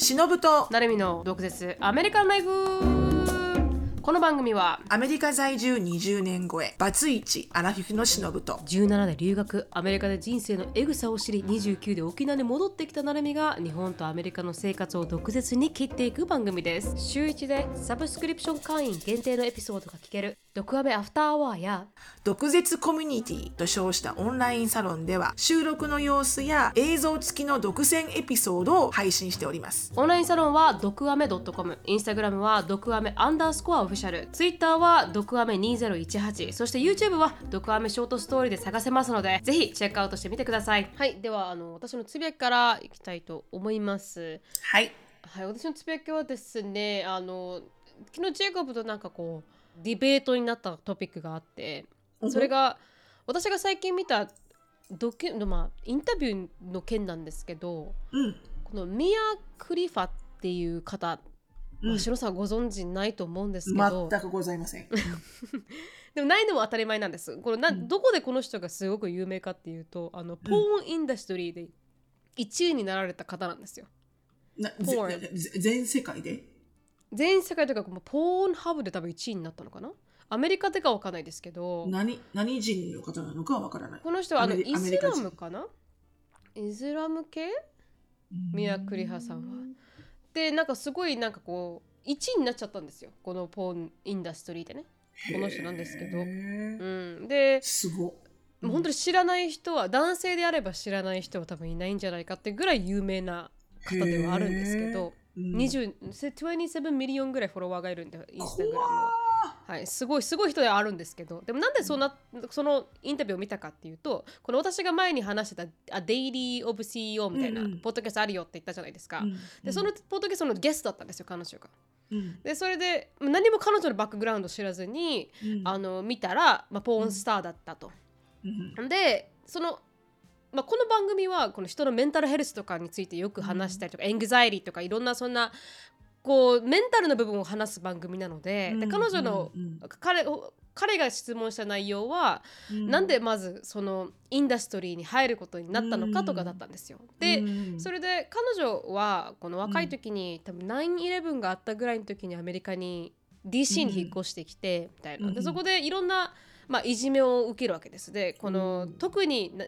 忍と。なるみの毒舌。アメリカンライフ。この番組はアメリカ在住20年超えバツイチアラフィフのしのぶと17で留学アメリカで人生のエグさを知り29で沖縄に戻ってきたなるみが日本とアメリカの生活を毒舌に切っていく番組です。週1でサブスクリプション会員限定のエピソードが聞ける毒アメアフターアワーや毒舌コミュニティと称したオンラインサロンでは収録の様子や映像付きの独占エピソードを配信しております。オンラインサロンは毒アメ .com インスタグラムは毒アメアンダースコアオフィシャル。ツイッターは毒アメ2018そして YouTube は毒アメショートストーリーで探せますのでぜひチェックアウトしてみてください。はい。ではあの私のつぶやきからいきたいと思います。はい。はい。私のつぶやきはですねあの昨日ジェイコブとなんかこうディベートになったトピックがあってそれが私が最近見たドキュの、まあ、インタビューの件なんですけどうん。このミア・クリファっていう方、うん。まあ、白さんご存知ないと思うんですけど、全くございません。でもないのも当たり前なんです。これな、うん。どこでこの人がすごく有名かっていうとあのポーンインダストリーで1位になられた方なんですよ。なポーン。ぜぜ全世界で？全世界というかポーンハブで多分1位になったのかな？アメリカでかわかんないですけど。何何人の方なのかはわからない。この人はあのイスラムかな？イスラム系？ミア・カリファさんは。でなんかすごいなんかこう1位になっちゃったんですよ。この porn industry でね。この人なんですけど。うん、ですごっ。もう本当に知らない人は男性であれば知らない人は多分いないんじゃないかってぐらい有名な方ではあるんですけど、うん。20 27 million ぐらいフォロワーがいるんでインスタグラムは。はい、すごいすごい人ではあるんですけどでもなんでそんな、そのインタビューを見たかっていうとこの私が前に話してたあデイリー・オブ・ CEO みたいなポッドキャストあるよって言ったじゃないですか、うん。でそのポッドキャストのゲストだったんですよ彼女が。うん。でそれで何も彼女のバックグラウンド知らずに、うん。あの見たら、まあ、ポーンスターだったと。うん。でその、まあ、この番組はこの人のメンタルヘルスとかについてよく話したりとか、エングザイリーとかいろんなそんなこうメンタルの部分を話す番組なので,、でうん彼女の、うん彼彼が質問した内容は、なんでまずそのインダストリーに入ることになったのかとかだったんですよ。で、うん。それで彼女はこの若い時に、多分9-11があったぐらいの時にアメリカに DC に引っ越してきてみたいな、うん。でそこでいろんな、まあ、いじめを受けるわけです。でこの、うん。特にな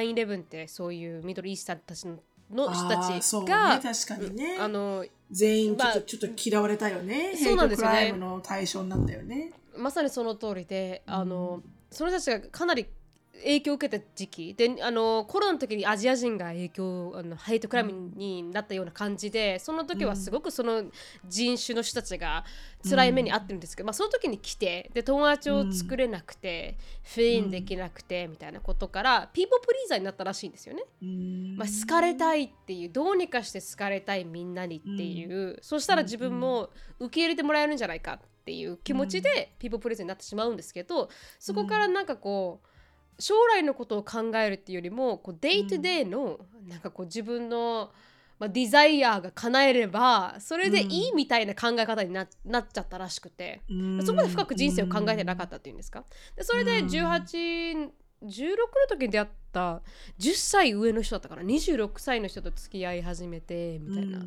9-11ってそういうミドルイースタンたちのの人たちが、ね、確かにね、あの全員ちょっと,、まあちょっと嫌われたよね。そうなんですよね。の対象になったよね。まさにその通りであの、うその人たちがかなり影響を受けた時期。であのコロナの時にアジア人が影響あのヘイトクライムになったような感じで、その時はすごくその人種の人たちが辛い目に遭ってるんですけど、まあ、その時に来てで友達を作れなくて、フェインできなくてみたいなことからピーポープリーザーになったらしいんですよね。うん。まあ、好かれたいっていうどうにかして好かれたいみんなにっていう、そしたら自分も受け入れてもらえるんじゃないかっていう気持ちで people pleaser になってしまうんですけどそこからなんかこう将来のことを考えるっていうよりもこう day to day のなんかこう自分の、まあ、 desire が叶えればそれでいいみたいな考え方にななっちゃったらしくて。うんそこまで深く人生を考えてなかったっていうんですか？でそれで18、16の時に出会った10歳上の人だったから26歳の人と付き合い始めてみたいな。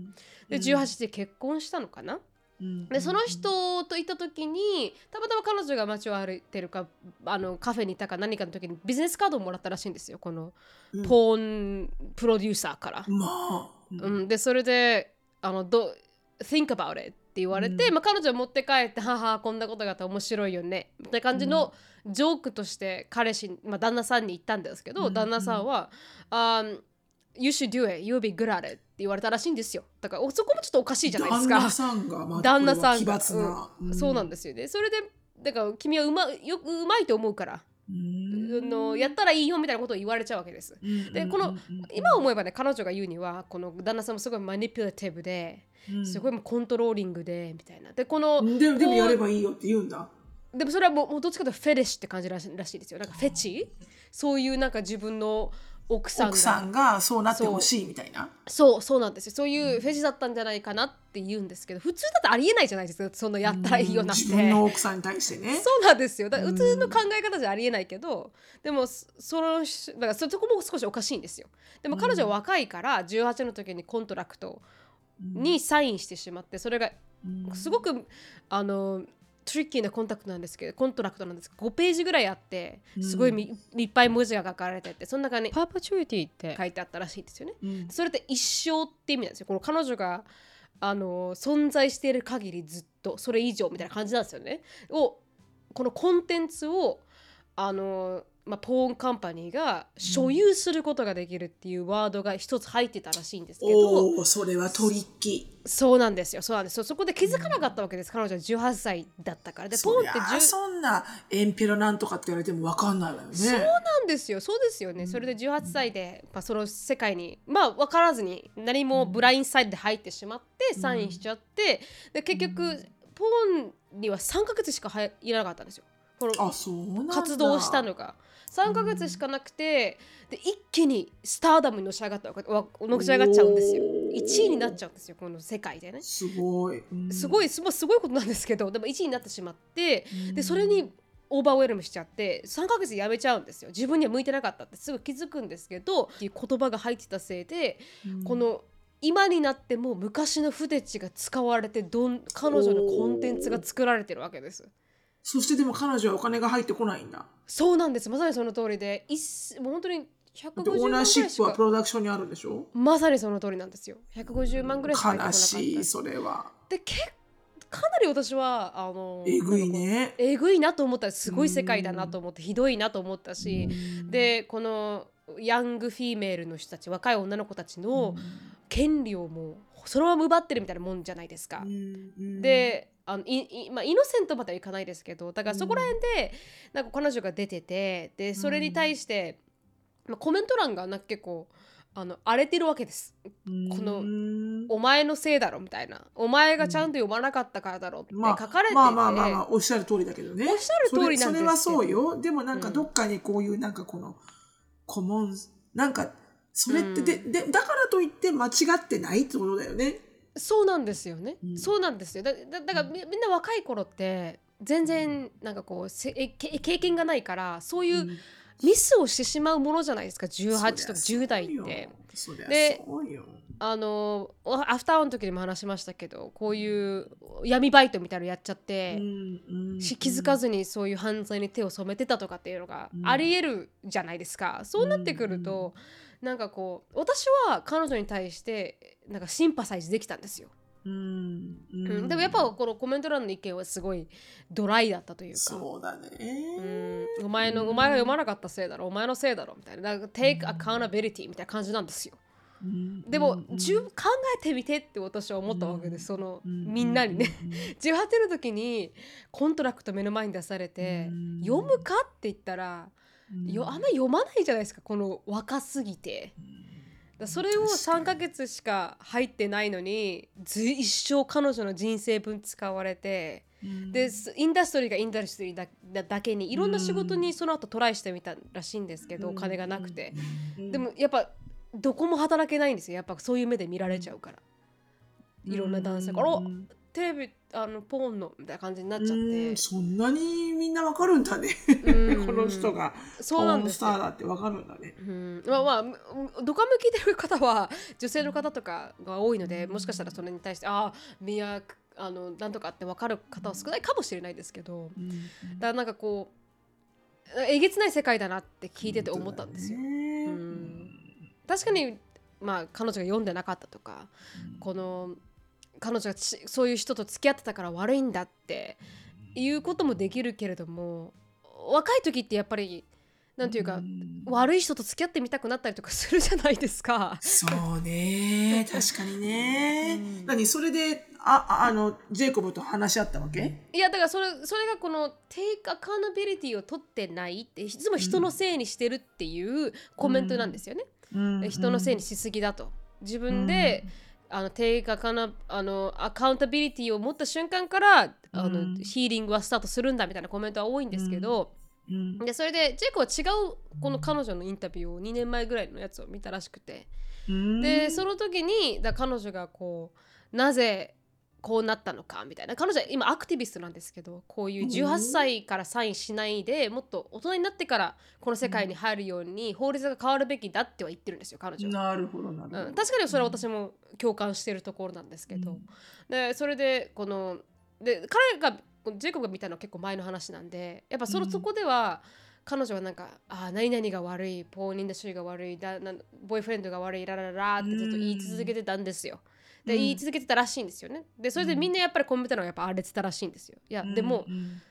で18で結婚したのかな？うん。でその人といた時にたまたま彼女が街を歩いてるかあのカフェにいたか何かの時にビジネスカードをもらったらしいんですよこのうん。ポーンプロデューサーから。まあ、うん、でそれであのど Think about it って言われて、うん。まあ、彼女は持って帰って「ははこんなことがあったら面白いよね」みたいな感じのジョークとして彼氏に、まあ、旦那さんに言ったんですけど、うん。旦那さんは「um, You should do it you'll be good at it」って言われたらしいんですよ。だからおそこもちょっとおかしいじゃないですか。旦那さんが、まあ、旦那さんが、奇抜な、うん。そうなんですよね。それでだから君はうまよくうまいと思うから、うん。あのやったらいいよみたいなことを言われちゃうわけです。でこの今思えばね彼女が言うにはこの旦那さんもすごいマニピュラティブで、すごいコントローリングでみたいな。でこのうんでもでもやればいいよって言うんだ。でもそれはもうもうどっちかというとフェレッシュって感じらしらしいですよ。なんかフェチ？そういうなんか自分の奥さんが。奥さんがそうなってほしいみたいな。そうそうなんですよ。そういうフェチだったんじゃないかなって言うんですけど普通だとありえないじゃないですか。そんなやったらいいよなんて自分の奥さんに対してね。そうなんですよ。だ普通の考え方じゃありえないけどでもそそのだからそそこも少しおかしいんですよ。でも彼女は若いから18の時に contract にサインしてしまってそれがうん。すごくあのトリッキーな contact なんですけど contract なんですけど5ページぐらいあってすごいみ、いっぱい文字が書かれててその中に「perpetuity」って書いてあったらしいですよね。うんそれって一生って意味なんですよ。この彼女があの存在している限りずっとそれ以上みたいな感じなんですよね。をこのコンテンツをあの、まあ、 porn company が所有することができるっていうワードが一つ入ってたらしいんですけど、おお、それはトリッキー。そうなんですよ。そうなんです。よそこで気づかなかったわけです、彼女は18歳だったから。でポーンって10ゃそんなエンペラなんとかって言われてもわかんないわよね。そうなんですよ。そうですよね、それで18歳で、まあ、その世界にまあ分からずに何もブラインサイドで入ってしまってサインしちゃって、で結局ポーンには3ヶ月しか入らなかったんですよこの。活動したのが。3ヶ月しかなくてで一気にスターダムにのし上がったのし上がっちゃうんですよ。おー1位になっちゃうんですよこの世界でね。すごい。うん。すごいすごいすごいことなんですけどでも1位になってしまってでそれにオーバーウェルムしちゃって3ヶ月で辞めちゃうんですよ。自分には向いてなかったってすぐ気づくんですけどっていう言葉が入ってたせいで、この今になっても昔のフテチが使われてどん彼女のコンテンツが作られてるわけです。そしてでも彼女はお金が入ってこないんだ。そうなんです。まさにその通りで。いっもう本当にで150オーナー万ぐらいしシップはプかロダクションにあるんでしょ？まさにその通りなんですよ。150万ぐらいしか入ってこなか悲った。しい、それは。でけかなり私はあのえぐいね。えぐいなと思ったらすごい世界だなと思ってひどいなと思ったしでこのヤングフィメールの人たち若い女の子たちの権利をもうそのまま奪ってるみたいなもんじゃないですか。うん、であのいいまあ、イノセントまではいかないですけどだからそこら辺でなんか彼女が出ててでそれに対して、まあ、コメント欄がなんか結構あの荒れてるわけです。うん、このうん。お前のせいだろみたいな。お前がちゃんと読まなかったからだろって書まあかれてて、まあまあまあまあおっしゃる通りだけどね。おっしゃる通りなんですけどそれはそうよ。でもなんかうん。どっかにこういうなんかこのコモンなんかそれってうん。で,、でだからといって間違ってないってことだよね。そうなんですよね、うん。そうなんですよ。だだだからみみんな若い頃って全然なんかこうせ経験がないからそういううん。ミスをしてしまうものじゃないですか？18とか10代って。であのアフターの時にも話しましたけどこういう闇バイトみたいなのやっちゃって、うんうんし気づかずにそういう犯罪に手を染めてたとかっていうのがうん。ありえるじゃないですか、そうなってくると、なんかこう私は彼女に対してなんかシンパサイズできたんですよ、うん。ううん。んでもやっぱこのコメント欄の意見はすごいドライだったというか。そうだね、うん。お前のお前が読まなかったせいだろ。お前のせいだろみたいな。なんか take accountability みたいな感じなんですよ。うん。でも、うん。考えてみてって私は思ったわけです、その、うん。みんなにね。うん。18の時に contract 目の前に出されて、うん。読むかって言ったら、うんよあんまり読まないじゃないですかこの若すぎて。だそれを3ヶ月しか入ってないのにず一生彼女の人生分使われて、うん。です industry が industry だだだけにいろんな仕事にその後トライしてみたらしいんですけど、お金がなくて、うん。でもやっぱどこも働けないんですよ。やっぱそういう目で見られちゃうから、いろんな男性が「あらうんテレビあのポーンの」みたいな感じになっちゃっうてんそんなにみんなわかるんだね。うん。この人が。そうなんですよ。ポーンスターだってわかるんだね。うん、まあまあむドカム聞いてる方は女性の方とかが多いのでもしかしたらそれに対してああミヤあのなんとかって分かる方は少ないかもしれないですけどうん。だからなんかこうえげつない世界だなって聞いてて思ったんですよ。ねうん。確かにまあ彼女が読んでなかったとかこの彼女がちそういう人と付き合ってたから悪いんだっていうこともできるけれども若い時ってやっぱりなんていうか、ん。悪い人と付き合ってみたくなったりとかするじゃないですか。そうね。確かにね、うん。何それであああのジェイコブと話し合ったわけ？いやだからそれそれがこのテイクアカウンタビリティを取ってないっていつも人のせいにしてるっていうコメントなんですよね。人のせいにしすぎだと。自分で、あのテイクアカウンあのアカウンタビリティを持った瞬間からあの、うん。ヒーリングはスタートするんだみたいなコメントは多いんですけど、うん。でそれでジェイコは違うこの彼女のインタビューを2年前ぐらいのやつを見たらしくて。うん。でその時にだ彼女がこうなぜこうなったのかみたいな。彼女は今アクティビストなんですけどこういう18歳からサインしないでもっと大人になってからこの世界に入るように法律が変わるべきだっては言ってるんですよ彼女は。なるほどなるほど、うん、確かにそれは私も共感してるところなんですけど、でそれでこので彼がジェイコブが見たのは結構前の話なんでやっぱその、うんそこでは彼女はなんか「ああ何々が悪いポーンインダストリーが悪いだなボーイフレンドが悪いララララ」ってずっと言い続けてたんですよ。でうん言い続けてたらしいんですよね。でそれでみんなやっぱりコンピューターのやっぱ荒れてたらしいんですよ。いやでも、うん。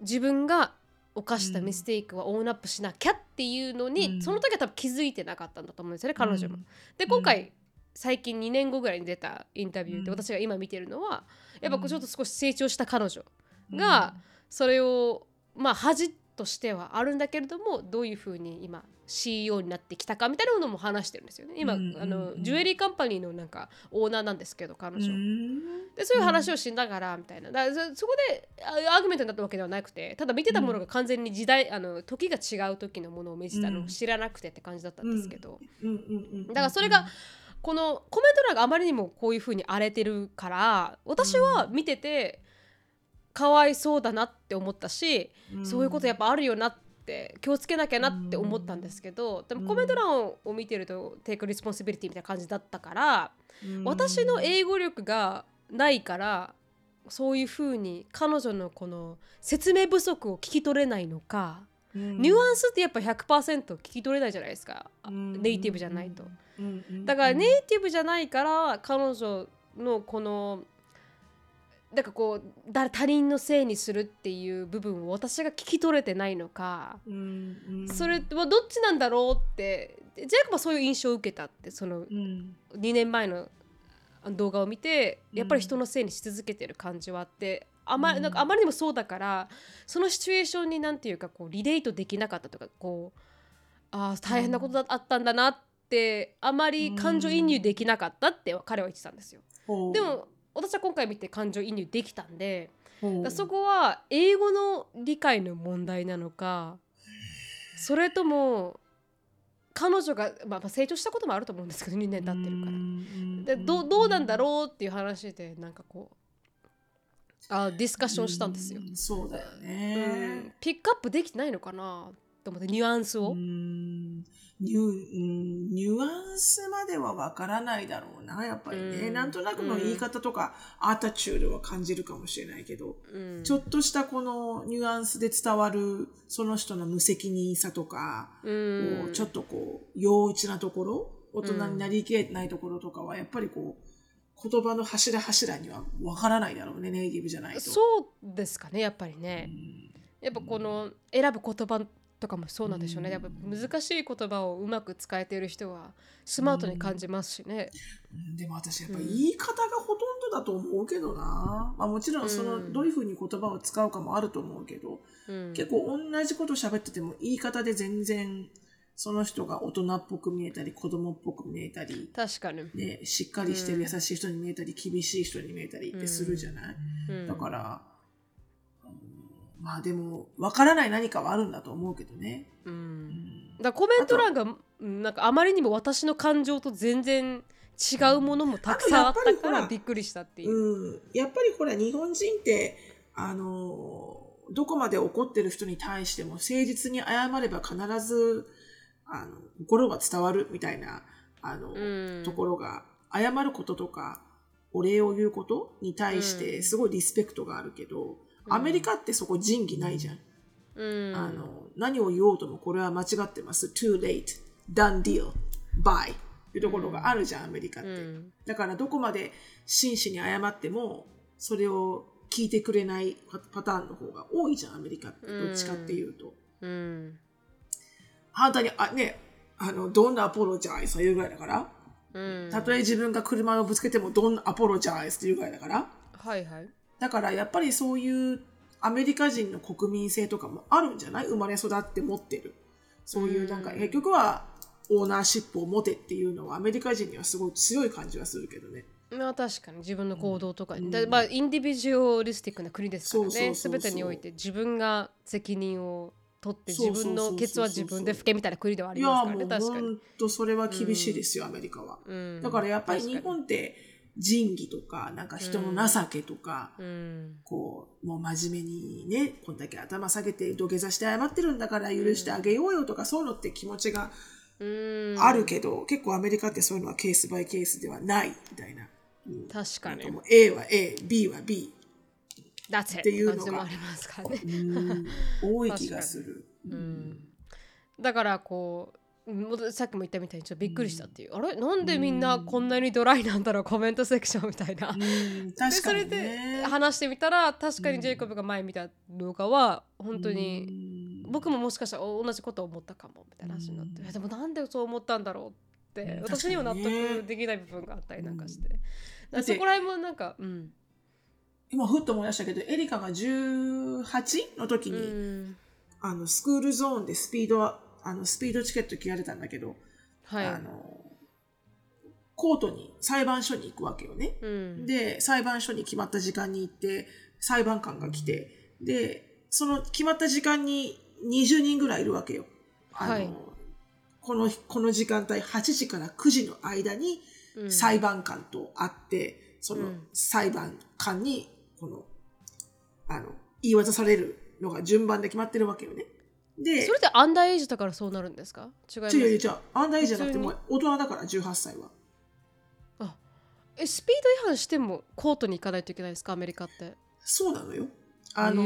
自分が犯したミステイクはオーンアップしなきゃっていうのに、うん。その時は多分気づいてなかったんだと思うんですよね彼女も。うん。で今回、最近2年後ぐらいに出たインタビューで、うん。私が今見てるのはやっぱこうちょっと少し成長した彼女うん。が、それをまあ恥としてはあるんだけれどもどういうふうに今 CEO になってきたかみたいなのも話してるんですよね。今、うんあのうんジュエリーカンパニーのなんかオーナーなんですけど彼う女。ん。でそういう話をしながらみたいな。だからそそこであアーギュメントになったわけではなくてただ見てたものが完全に時代、あの時が違う時のものを見せたのをうん。知らなくてって感じだったんですけど、うん。うんうんだからそれがこのコメント欄があまりにもこういう風に荒れてるから私は見ててかわいそうだなって思ったし、そういうことやっぱあるよなって気をつけなきゃなって思ったんですけど、でもコメント欄を見てると take responsibility みたいな感じだったから、うん。私の英語力がないからそういう風に彼女のこの説明不足を聞き取れないのか、うん。ニュアンスってやっぱ100%聞き取れないじゃないですか、うん。ネイティブじゃないと。うん。うん。だからネイティブじゃないから彼女のこのだからこう誰他人のせいにするっていう部分を私が聞き取れてないのか、うんうん。それはどっちなんだろうって。ジェイコブはそういう印象を受けたってそのうん。2年前の動画を見てやっぱり人のせいにし続けてる感じはあってあま,、うん。なんかあまりにもそうだからそのシチュエーションになんていうかこうリレートできなかったとかこうあー大変なことだあったんだなってあまり感情移入できなかったって彼は言ってたんですよ。でも私は今回見て感情移入できたんでだそこは英語の理解の問題なのかそれとも彼女が、まあ、まあ成長したこともあると思うんですけど2年経ってるから。でどうどうなんだろうっていう話でなんかこうあディスカッションしたんですよ。うん。そうだようん。ねピックアップできてないのかなと思ってニュアンスを？うん。ニュうんニュアンスまではわからないだろうなやっぱりね、うん。なんとなくの言い方とか、アタチュードは感じるかもしれないけど、うん。ちょっとしたこのニュアンスで伝わるその人の無責任さとか、うん。ちょっとこう幼稚なところ大人になりきれてないところとかはやっぱりこう言葉の柱柱にはわからないだろうねネイティブじゃないと。そうですかねやっぱりね。うん。やっぱこの選ぶ言葉とかもそうなんでしょうね。うん。やっぱ難しい言葉をうまく使えている人はスマートに感じますしね。うん。でも私やっぱうん。言い方がほとんどだと思うけどな、まあ、もちろんそのうん。どういうふうに言葉を使うかもあると思うけど、うん。結構同じこと喋ってても言い方で全然その人が大人っぽく見えたり子供っぽく見えたり、確かに。ね、しっかりしてうん。る優しい人に見えたり厳しい人に見えたりってするじゃない、うん。だから、うんまあでも分からない何かはあるんだと思うけどね。ううん。んだコメント欄がうんなんかあまりにも私の感情と全然違うものもたくさんあったかららびっくりしたっていう。うん、やっぱりほら日本人ってあのどこまで怒ってる人に対しても誠実に謝れば必ずあの心が伝わるみたいなあの、うん。ところが謝ることとかお礼を言うことに対しうん。てすごいリスペクトがあるけど、うんアメリカってそこ仁義ないじゃん。うん。あの何を言おうともこれは間違ってます。too late, done deal, bye. っていうところがあるじゃん、アメリカって。うん。だからどこまで真摯に謝ってもそれを聞いてくれないパパターンの方が多いじゃんアメリカって。どっちかっていうと、うん。反対にあねあのどんなアポロジャイズというぐらいだから。うん。たとえ自分が車をぶつけてもどんなアポロジャイズというぐらいだから。はいはい。だからやっぱりそういうアメリカ人の国民性とかもあるんじゃない？生まれ育って持ってる。そういうなんかうん。結局はオーナーシップを持てっていうのはアメリカ人にはすごい強い感じはするけどね。まあ確かに自分の行動とか。に、うん。だまあインディビジュアリスティックな国ですからね全てにおいて自分が責任を取って自分のケツは自分で拭けみたいな国ではありますからね確かに本当それは厳しいですよ、アメリカは。う。んだからやっぱり日本って仁義とか、なんか人の情けとか、うん。こう、もう真面目にね、こんだけ頭下げて土下座して謝ってるんだから許してあげようよとか、そういうのって気持ちがうん。あるけど、結構アメリカってそういうのはケースバイケースではないみたいな。うん。確かに A は A、B は B。っていうのが感じもありますからね。うん多い気がする。うん。だからこうさっきも言ったみたいにちょっとびっくりしたっていう、あれ？なんでみんなこんなにドライなんだろう？コメントセクションみたいな、うん。で確かにそれでね。話してみたら確かにジェイコブが前見た動画は本当にうん。僕ももしかしたら同じことを思ったかもみたいな話になって、でもなんでそう思ったんだろうってうん。私には納得できない部分があったりなんかして、そこら辺もなんかうん、今ふっと思い出したけど、エリカが18の時うに、ん、あのスクールゾーンでスピードはあのスピードチケット切られたんだけど、はいあのコートに裁判所に行くわけよね。うん、で裁判所に決まった時間に行って裁判官が来てでその決まった時間に20人ぐらいいるわけよ。あのはいこのこの時間帯8時から9時の間にうん裁判官と会って、そのうん裁判官にこのあの言い渡されるのが順番で決まってるわけよね。でそれってアンダーエイジだからそうなるんですか？違います。違う違う違う。アンダーエイジじゃなくてもう大人だから18歳は。あ。えスピード違反してもコートに行かないといけないですか？アメリカって。そうなのよ。あの、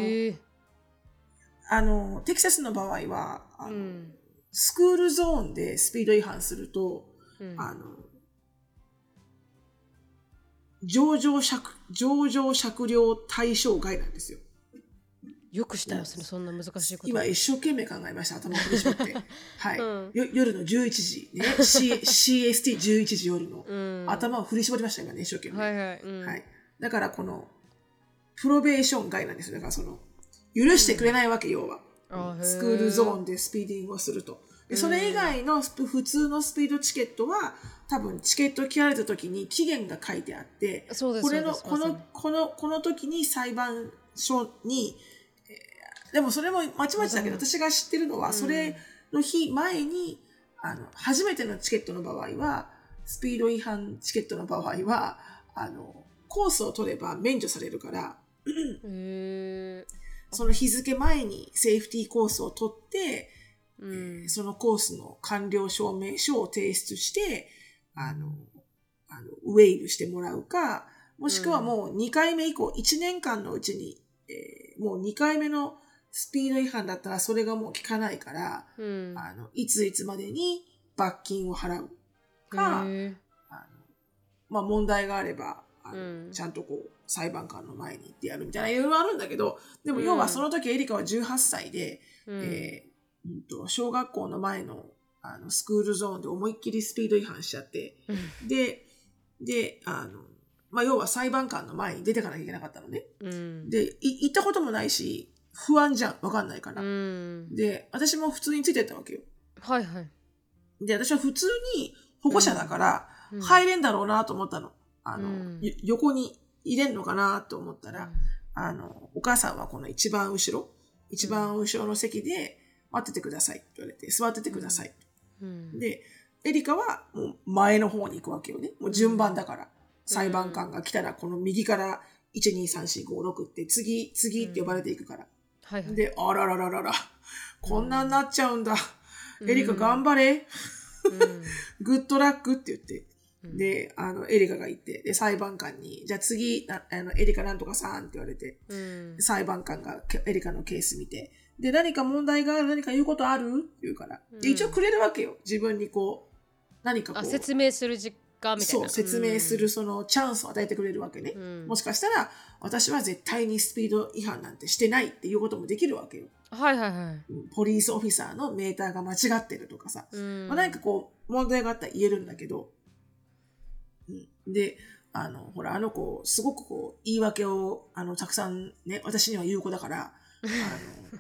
あのテキサスの場合はあの、うん。スクールゾーンでスピード違反すると、うん。あの上場酌上場酌量対象外なんですよ。よく知ってます。ねそんな難しいこと。今一生懸命考えました頭を振り絞って、はい。うん。よ夜の11時ね C CST11 時夜の、うん。頭を振り絞りました今ね一生懸命、はいはい、うん。はい、だからこのプロベーション外なんですよ。だからその許してくれないわけ、要は。スクールゾーンでスピーディングをすると。でそれ以外の普通のスピードチケットは多分チケット切られた時に期限が書いてあってこれのこのこのこの時に裁判所に、えーでもそれもまちまちだけど私が知ってるのは、うん。それの日前にあの初めてのチケットの場合はスピード違反チケットの場合はあのコースを取れば免除されるからその日付前にセーフティーコースを取って、うん。そのコースの完了証明書を提出して、あの、あのウェイブしてもらうか、もしくはもう2回目以降、1年間のうちに、えーもう2回目のスピード違反だったらそれがもう効かないから、うん。あの、いついつまでに罰金を払うか、あのまあ問題があれば、あのうん。ちゃんとこう裁判官の前に行ってやるみたいないろいろあるんだけど、でもうん。要はその時エリカは18歳で、うん。えーうんと小学校の前のあのスクールゾーンで思いっきりスピード違反しちゃって、で、で、あの、まあ、要は裁判官の前に出てかなきゃいけなかったのね。うん。で、い行ったこともないし、不安じゃん。わかんないから。うんで、私も普通についてったわけよ。はいはいで、私は普通に保護者だから、うん入れんだろうなと思ったの。あの、うんよ横に入れんのかなと思ったら、あの、お母さんはこの一番後ろ、一番後ろの席で待っててくださいって言われて、座っててください。うんで、エリカはもう前の方に行くわけよね。もう順番だから。裁判官が来たら、この右から、1、2、3、4、5、6って、次、次って呼ばれていくから。はいはいで、あららららら、こんなになっちゃうんだ。うんエリカ頑張れ。うんグッドラックって言って。うんで、あの、エリカが行って、で、裁判官に、じゃあ次、なあの、エリカなんとかさんって言われて、うん裁判官がけエリカのケース見て、で、何か問題がある何か言うことある？って言うから。で、うん一応くれるわけよ。自分にこう、何かこう。あ説明する時間みたいな。そう、説明するそのチャンスを与えてくれるわけね。うん。もしかしたら、私は絶対にスピード違反なんてしてないっていうこともできるわけよ。はいはいはい。うんポリースオフィサーのメーターが間違ってるとかさ。うん。まあ、何かこう、問題があったら言えるんだけど、うん、で、あの、ほら、あの子、すごくこう、言い訳を、あの、たくさんね、私には言う子だから、あの、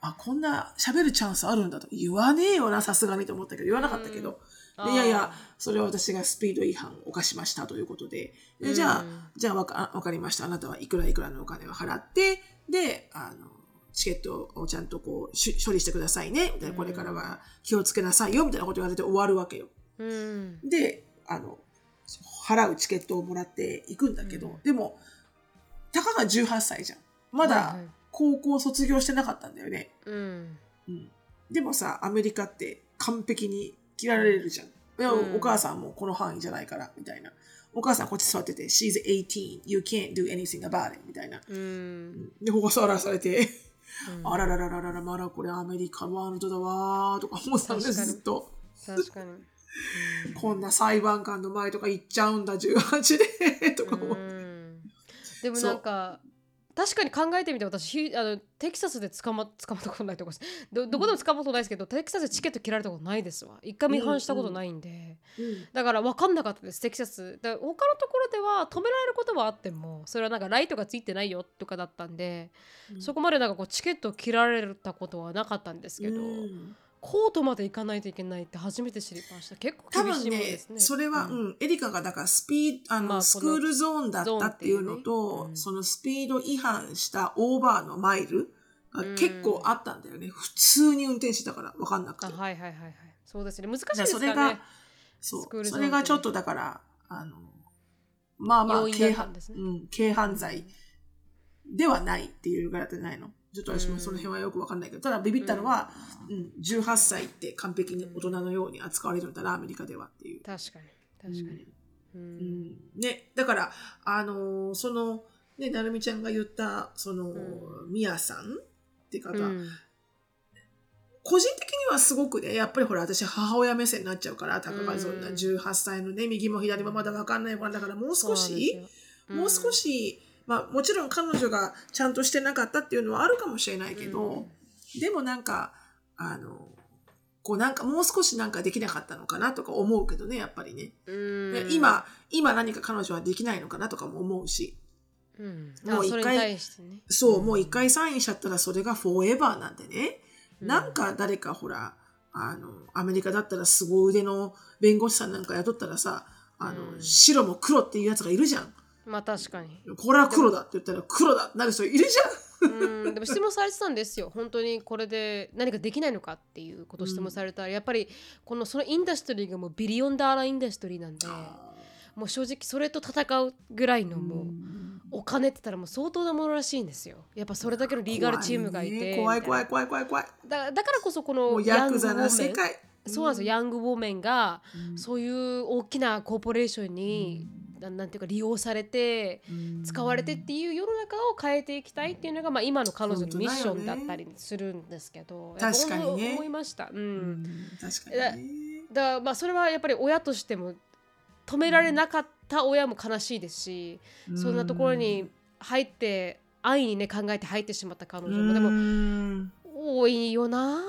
あ、こんな喋るチャンスあるんだと言わねえよな、さすがにと思ったけど、言わなかったけど、でいやいや、それは私がスピード違反を犯しましたということで、でじゃあ、うんじゃあわかわかりました。あなたはいくらいくらのお金を払って、で、あの、チケットをちゃんとこう、し処理してくださいね。みたいな、これからは気をつけなさいよ、みたいなこと言われて終わるわけよ。うんで、あの、払うチケットをもらって行くんだけど、うんでも、たかが18歳じゃん。まだ高校卒業してなかったんだよね。うんうん。でもさ、アメリカって完璧に切られるじゃん。うんお母さんもこの範囲じゃないから、みたいな。お母さんこっち座ってて、she's 18, you can't do anything about it, みたいな。うんで、保護さらされて、うんあらららららら、まだこれアメリカワールドだわーとか思ってたんです、ずっと。確かに こんな裁判官の前とか行っちゃうんだ、18で、とか思って。うんでもなんか確かに考えてみて私あのテキサスで捕ま捕まったことないとこどどこでも捕まったことないですけど、テキサスでチケット切られたことないですわ。一回も違反したことないんで、うん。だから分かんなかったですテキサス。だ他のところでは止められることはあってもそれはなんかライトがついてないよとかだったんで、そこまでなんかこうチケットを切られたことはなかったんですけど、うんコートまで行かないといけないって初めて知りました。結構多厳しい分ねもんですね。それは、うん、エリカがだからスピード、あの、まあスクールゾーンだったっていうのと、っていうね。うん。そのスピード違反したオーバーのマイルがうん結構あったんだよね。普通に運転してたから分かんなくて。あはいはいはいはい。そうですね。難しいですね。それが、そう、それがちょっとだから、あの、まあまあ、要因だ軽うん、軽犯罪ではないっていうぐらいじゃないの？ちょっと私もその辺はよくわかんないけど、ただビビったのは、うん、18歳って完璧に大人のように扱われるんだな、アメリカではっていう。確かに確かに、うん。うん。ね、だから、あのーその、ね、なるみちゃんが言った、その、うみやさんって方、うん。個人的にはすごくね、やっぱりほら、私母親目線になっちゃうから、たかがそんなうん。18歳のね、右も左もまだわかんない子だから、もう少し、そうもう少し、まあもちろん彼女がちゃんとしてなかったっていうのはあるかもしれないけど、でもなんか、あの、こうなんかもう少しなんかできなかったのかなとか思うけどね、やっぱりね。うんで今、今何か彼女はできないのかなとかも思うし。うん、もう一回あそねそう、もう一回サインしちゃったらそれがフォーエバーなんでね。うんなんか誰かほら、あの、アメリカだったら凄腕の弁護士さんなんか雇ったらさ、あの、うん白も黒っていうやつがいるじゃん。まあ確かに。これは黒だって言ったら黒だ。ってなる人いるじうん。でも質問されてたんですよ。本当にこれで何かできないのかっていうことを質問されたら、やっぱりこのそのインダストリーがもうビリオンダーラーインダストリーなんでゃん。もう正直それと戦うぐらいのもう、うん。お金って言ったらもう相当なものらしいんですよ。やっぱそれだけのリーガルチームがいて。怖いね怖いみ怖い怖い怖い。だだからこそこのもうヤクザな世ン。界。そうなんですよ、ヤングウォーメンがうん。そういう大きなコーポレーションに、ななんていうか利用されてうん。使われてっていう世の中を変えていきたいっていうのが、まあ、今の彼女のミッションだったりするんですけど、ね確かにね。思いました。ううん。ん確かにね。だまあそれはやっぱり親としても止められなかった親も悲しいですし、そんなところに入って安易にね考えて入ってしまった彼女も、でもも多いよな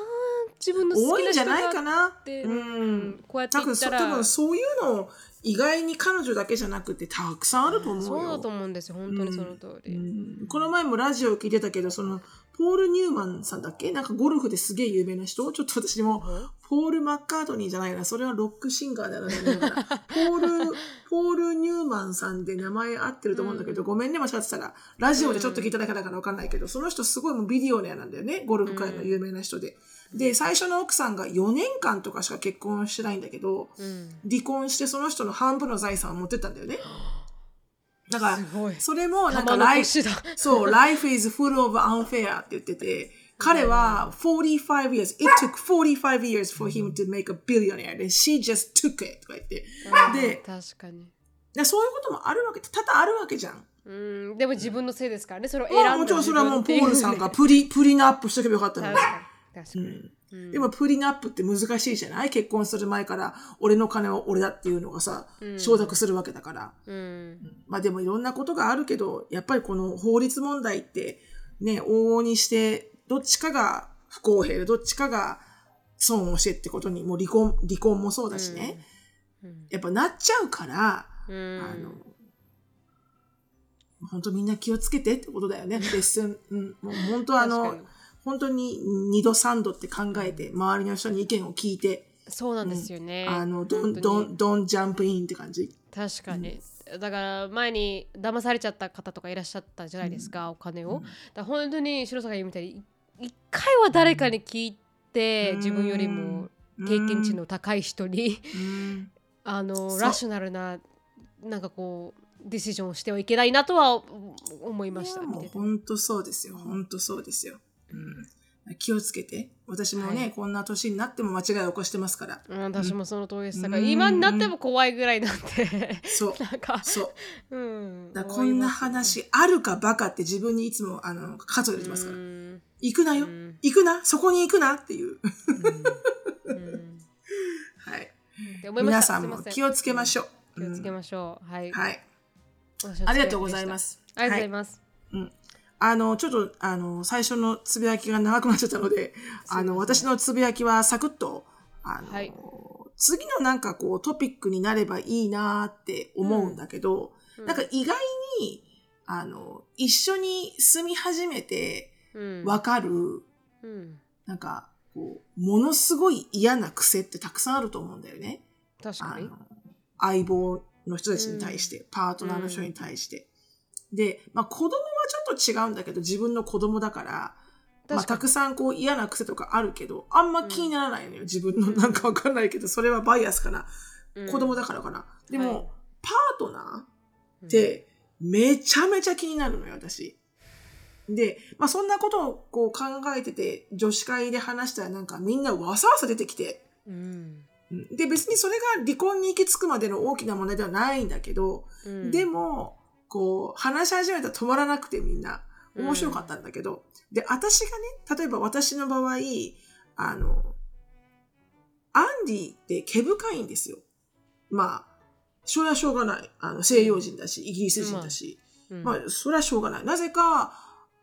自分の好きな人多いんじゃないかがな。って、ううんん。こうやって多分そ言ったら多分そういうの意外に彼女だけじゃなくてたくさんあると思うよ。そうだと思うんですよ本当にその通うり。んこの前もラジオ聞いてたけど、その、ポール・ニューマンさんだっけ？なんかゴルフですげえ有名な人？ちょっと私も、ポール・マッカートニーじゃないな。それはロックシンガーだな。ポール、ポール・ニューマンさんで名前合ってると思うんだけど、ごめんね、間違ってたら。ラジオでちょっと聞いただけだからわかんないけど、その人すごいもうビデオネアなんだよね。ゴルフ界の有名な人で。で、最初の奥さんが4年間とかしか結婚してないんだけど、うん離婚してその人の半分の財産を持ってったんだよね。だからそれもなんか。そう、life is full of unfair って言ってて、彼は45 years, it took 45 years for him to make a billionaire. で、she just took it とか言って。で確かに。でそういうこともあるわけ、多々あるわけじゃん。うん、でも自分のせいですからね、それを選んだまあもちろんそれはもうポールさんがプリ、プリナップしとけばよかったのに。うん。でもプリナップって難しいじゃない？結婚する前から。俺の金は俺だっていうのがさ、承諾するわけだから。うん。まあでもいろんなことがあるけど、やっぱりこの法律問題ってね、往々にして、どっちかが不公平で、どっちかが損をしてってことに、もう離婚、離婚もそうだしね、うん。やっぱなっちゃうから、うん。あの、本当みんな気をつけてってことだよね。レッスン、うん、もう本当あの本当に二度三度って考えて、周りの人に意見を聞いて、そうなんですよね。あの、どん、どん、どんジャンプインって感じ。確かに。だから前に騙されちゃった方とかいらっしゃったじゃないですか、お金を。だ本当に白さんが言うみたいにい一回は誰かに聞いて、うん自分よりも経験値の高い人に、うんあのラショナルななんかこうディシジョンをしてはいけないなとは思いました。本当そうですよ。本当そうですよ。うん、気をつけて。私もね、はいこんな年になっても間違いを起こしてますから。うん私もその通りでしたが、うん今になっても怖いぐらいなんでそう。なんか、そう。うん、だからこんな話あるかバカって自分にいつもあの数えてますから。うん行くなよ、うん行くなそこに行くなっていう。うん はい。皆さんも気をつけましょう。気をつけましょう。はい。うんはい。ありがとうございます。ありがとうございます。あの、ちょっと、あの、最初のつぶやきが長くなっちゃったので、あの、私のつぶやきはサクッと、あの、はい次のなんかこうトピックになればいいなって思うんだけど、うんなんか意外に、あの、一緒に住み始めてうんわかる、うん、なんか、こう、ものすごい嫌な癖ってたくさんあると思うんだよね。確かにあの。相棒の人たちに対して、パートナーの人に対して。で、まあ子供はちょっと違うんだけど、自分の子供だから、まあ、たくさんこう嫌な癖とかあるけど、あんま気にならないのよ。自分のなんかわかんないけど、それはバイアスかな。に子供だからかな。でも、はいパートナーってめちゃめちゃ気になるのよ、私。で、まあそんなことをこう考えてて、女子会で話したらなんかみんなわさわさ出てきて、うんうんで、別にそれが離婚に行き着くまでの大きな問題ではないんだけど、うんでも、こう、話し始めたら止まらなくてみんな、面白かったんだけど、で、私がね、例えば私の場合、あの、アンディって毛深いんですよ。まあ、それはしょうがない。あの、西洋人だし、イギリス人だし。うんまあ、それはしょうがない。なぜか、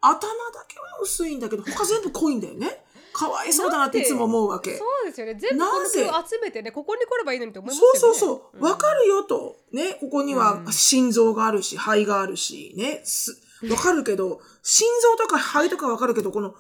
頭だけは薄いんだけど、他全部濃いんだよね。かわいそうだなっていつも思うわけ。そうですよね。全部この集めてね、ここに来ればいいのにって思いますそうよね。そうそう。わかるよと。ね、ここにはうん心臓があるし、肺があるし、ね、すわかるけど、心臓とか肺とかわかるけど、この手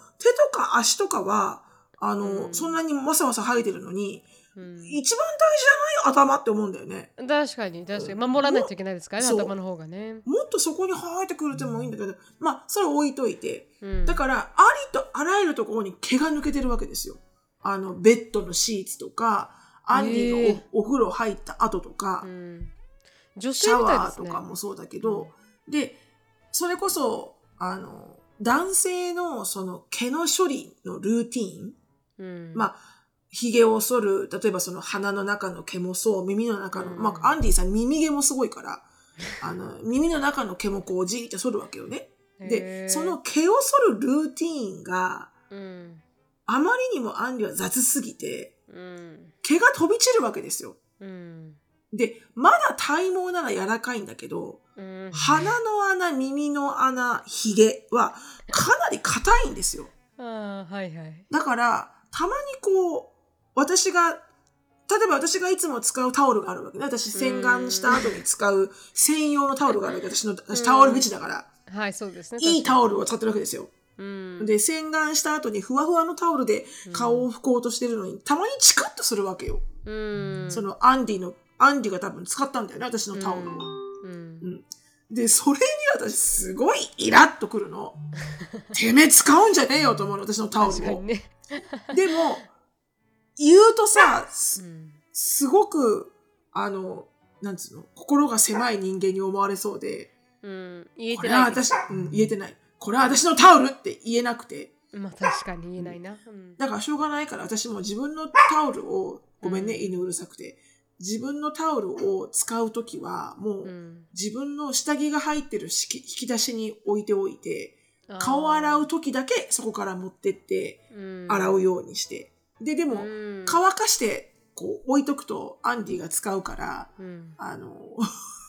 とか足とかは、あの、うんそんなにわさわさ生えてるのに、うん一番大事じゃない？頭って思うんだよね。確かに、確かに。守らないといけないですからね、頭の方がね。もっとそこに生えてくれてもいいんだけど、まあ、それ置いといて。うんだから、ありとあらゆるところに毛が抜けてるわけですよ。あの、ベッドのシーツとか、アンディがへえおお風呂入った後とか、うん女シャワー。とかもそうだけど、で、それこそ、あの、男性のその毛の処理のルーティーン、うん、まあ、髭を剃る、例えばその鼻の中の毛もそう、耳の中の、うんまあ、アンディさん耳毛もすごいから、あの、耳の中の毛もこうじーって剃るわけよね。へで、ーその毛を剃るルーティーンがうん、あまりにもアンディは雑すぎて、うん、毛が飛び散るわけですよ。うん、で、まだ体毛なら柔らかいんだけど、うん。鼻の穴、耳の穴、髭はかなり硬いんですよ。ああ、はいはい。だから、たまにこう、私が、例えば私がいつも使うタオルがあるわけね。私洗顔した後に使う専用のタオルがあるわけ。私の、私タオルフェチだから、はい、そうですね。いいタオルを使ってるわけですよ。で、洗顔した後にふわふわのタオルで顔を拭こうとしてるのに、たまにチクッとするわけよ。うん、そのアンディの、アンディが多分使ったんだよね、私のタオルを。うん、で、それに私すごいイラッとくるの。てめえ使うんじゃねえよと思うの、私のタオルを。ね。でも、言うとさ、すごく、あの、なんつうの、心が狭い人間に思われそうで、うん、言えこてないけどれは私、うん、言えてない。これは私のタオルって言えなくて。まあ確かに言えないな。うんだからしょうがないから私も自分のタオルを、ごめんね、うん犬うるさくて。自分のタオルを使うときは、もう、うん自分の下着が入ってる引き出しに置いておいて、顔を洗う時だけそこから持ってってうん洗うようにして。で、でも、うん。乾かしてこう置いとくとアンディが使うから、うん。あの、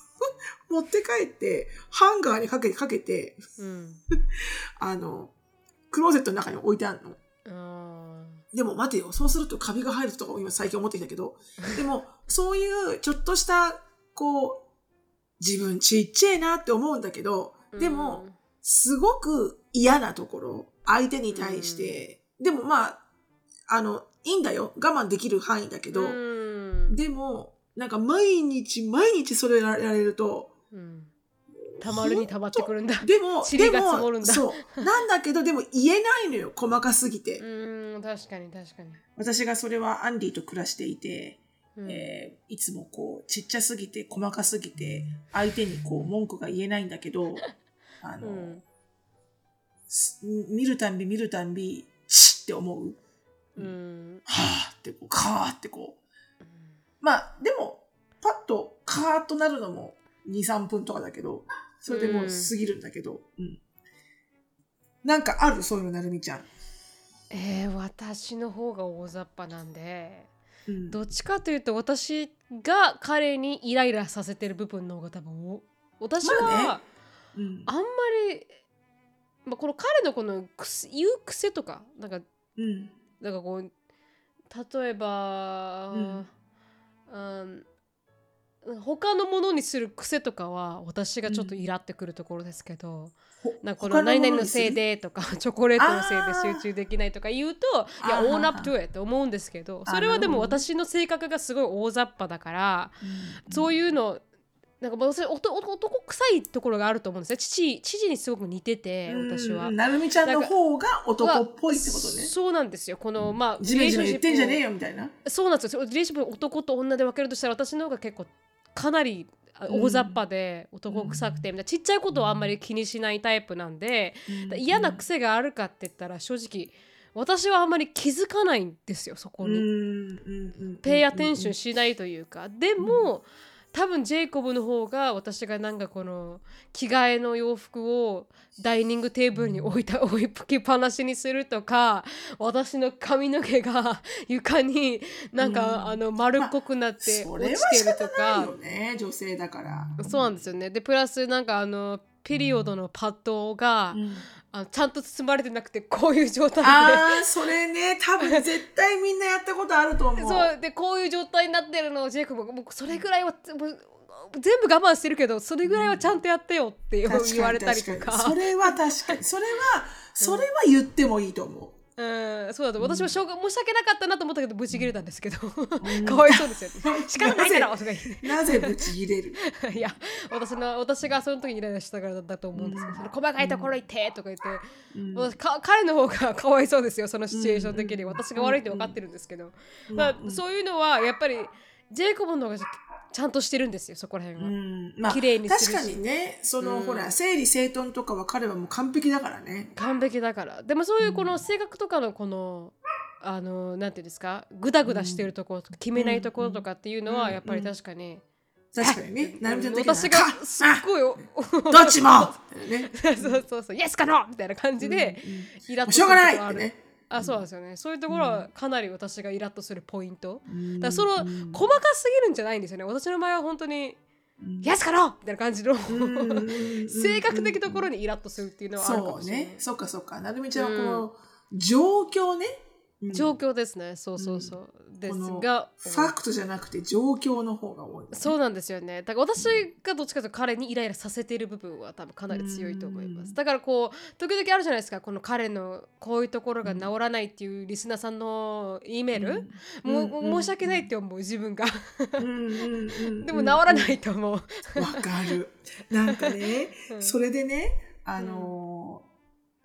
持って帰ってハンガーにかけかけて、うん。あの、クローゼットの中に置いてあるの。あでも待てよ、そうするとカビが入るとか今最近思ってきたけど、でもそういうちょっとした、こう、自分ちっちゃいなって思うんだけど、ーでも、すごく嫌なところ、相手に対して、でもまあ、あの、いいんだよ。我慢できる範囲だけど、うんでも、なんか毎日毎日それやられると、うんたまるにたまってくるんだ。でも、でもそう。なんだけど、でも言えないのよ。細かすぎて。うん確かに確かに。私がそれはアンディと暮らしていて、うんえーいつもこうちっちゃすぎて細かすぎて相手にこう文句が言えないんだけどあの、うんす見るたんび見るたんびチッって思う、うん。はあってこうカーってこう。まあでもパッとカーッとなるのも23分とかだけどそれでもう過ぎるんだけど、うん。なんかある？そういうのなるみちゃん、えー、私の方が大雑把なんでうん、どっちかというと私が彼にイライラさせてる部分の方が多分お私は、まあん。あんまり、まあ、この彼のこの癖言う癖とかなんかうんなんかこう例えば、うん。うん。他のものにする癖とかは私がちょっとイラってくるところですけど、ほなんかこの他何々のせいでとか チョコレートのせいで集中できないとか言うといやあー own up to it って思うんですけどあそれはでも私の性格がすごい大雑把だからうん。そういうのなんかもうそれ男男臭いところがあると思うんですね。父父にすごく似てて私はうん。なるみちゃんの方が男っぽいってことね。そうなんですよ。このまあジメジメ言ってんじゃねえよよみたいな。そうなんですよ。リレーション男と女で分けるとしたら私の方が結構かなり大雑把で男臭くて、みたいな。ちっちゃいことはあんまり気にしないタイプなんで、うん。嫌な癖があるかって言ったら正直私はあんまり気づかないんですよそこに。にペイアテンションしないというか。でも、多分ジェイコブの方が私がなんかこの着替えの洋服をダイニングテーブルに置いた置いっぱなしにするとか私の髪の毛が 床になんか、うん。あの丸っこくなって落ちてるとか、ないよね女性だから。そうなんですよね。でプラスなんかあのピリオドのパッドが、うん。あのちゃんと包まれてなくてこういう状態で。ああそれね。多分絶対みんなやったことあると思う。そう。でこういう状態になってるのをジェイコブがもうそれぐらいはもう全部我慢してるけどそれぐらいはちゃんとやってよって言われたりとか。確にそれは確かに。それは それは言ってもいいと思う。うんそうだと私もしょうが申し訳なかったなと思ったけどブチ切れたん。ですけど、んかわいそうですよ。ね仕方ないだろとか言ってなぜブチ切れる？いや私の私がその時にイライラしたからだと思うんですけど、その細かいところ行ってとか言って、うん。私か彼の方がかわいそうですよそのシチュエーション的に、私が悪いって分かってるんですけど、まあそういうのはやっぱりジェイコブの方がちゃんとしてるんですよそこら辺は。うん。まあ綺麗に確かにねその、うん。ほら整理整頓とかは彼はもう完璧だからね。完璧だから。でもそういうこの性格とかのこの、あのなんていうんですか？グダグダしてるところとか決めないところとかっていうのうん。はやっぱり確かに、確かにね。なるみちゃ私がかすっごいおどっちもね。そうそうそう。イエスかノーみたいな感じで、イラッとしょうがないってね。あそうですよね。そういうところはかなり私がイラッとするポイント、うん。だからその、うん。細かすぎるんじゃないんですよね。私の場合は本当にうんイエスかノーみたいな感じの、性格的ところにイラッとするっていうのはあるかそうもしれない、ね。そっかそっか。なるみちゃんはこの状況ね。うん。状況ですね。そうそうそう、ですがファクトじゃなくて状況の方が多いね、そうなんですよね。だから私がどっちかというと彼にイライラさせている部分は多分かなり強いと思います。うん。だからこう時々あるじゃないですか。この彼のこういうところが治らないっていうリスナーさんの E メール、もう申し訳ないって思う自分が。でも治らないと思う。わかる。なんかね、うん。それでね、あのー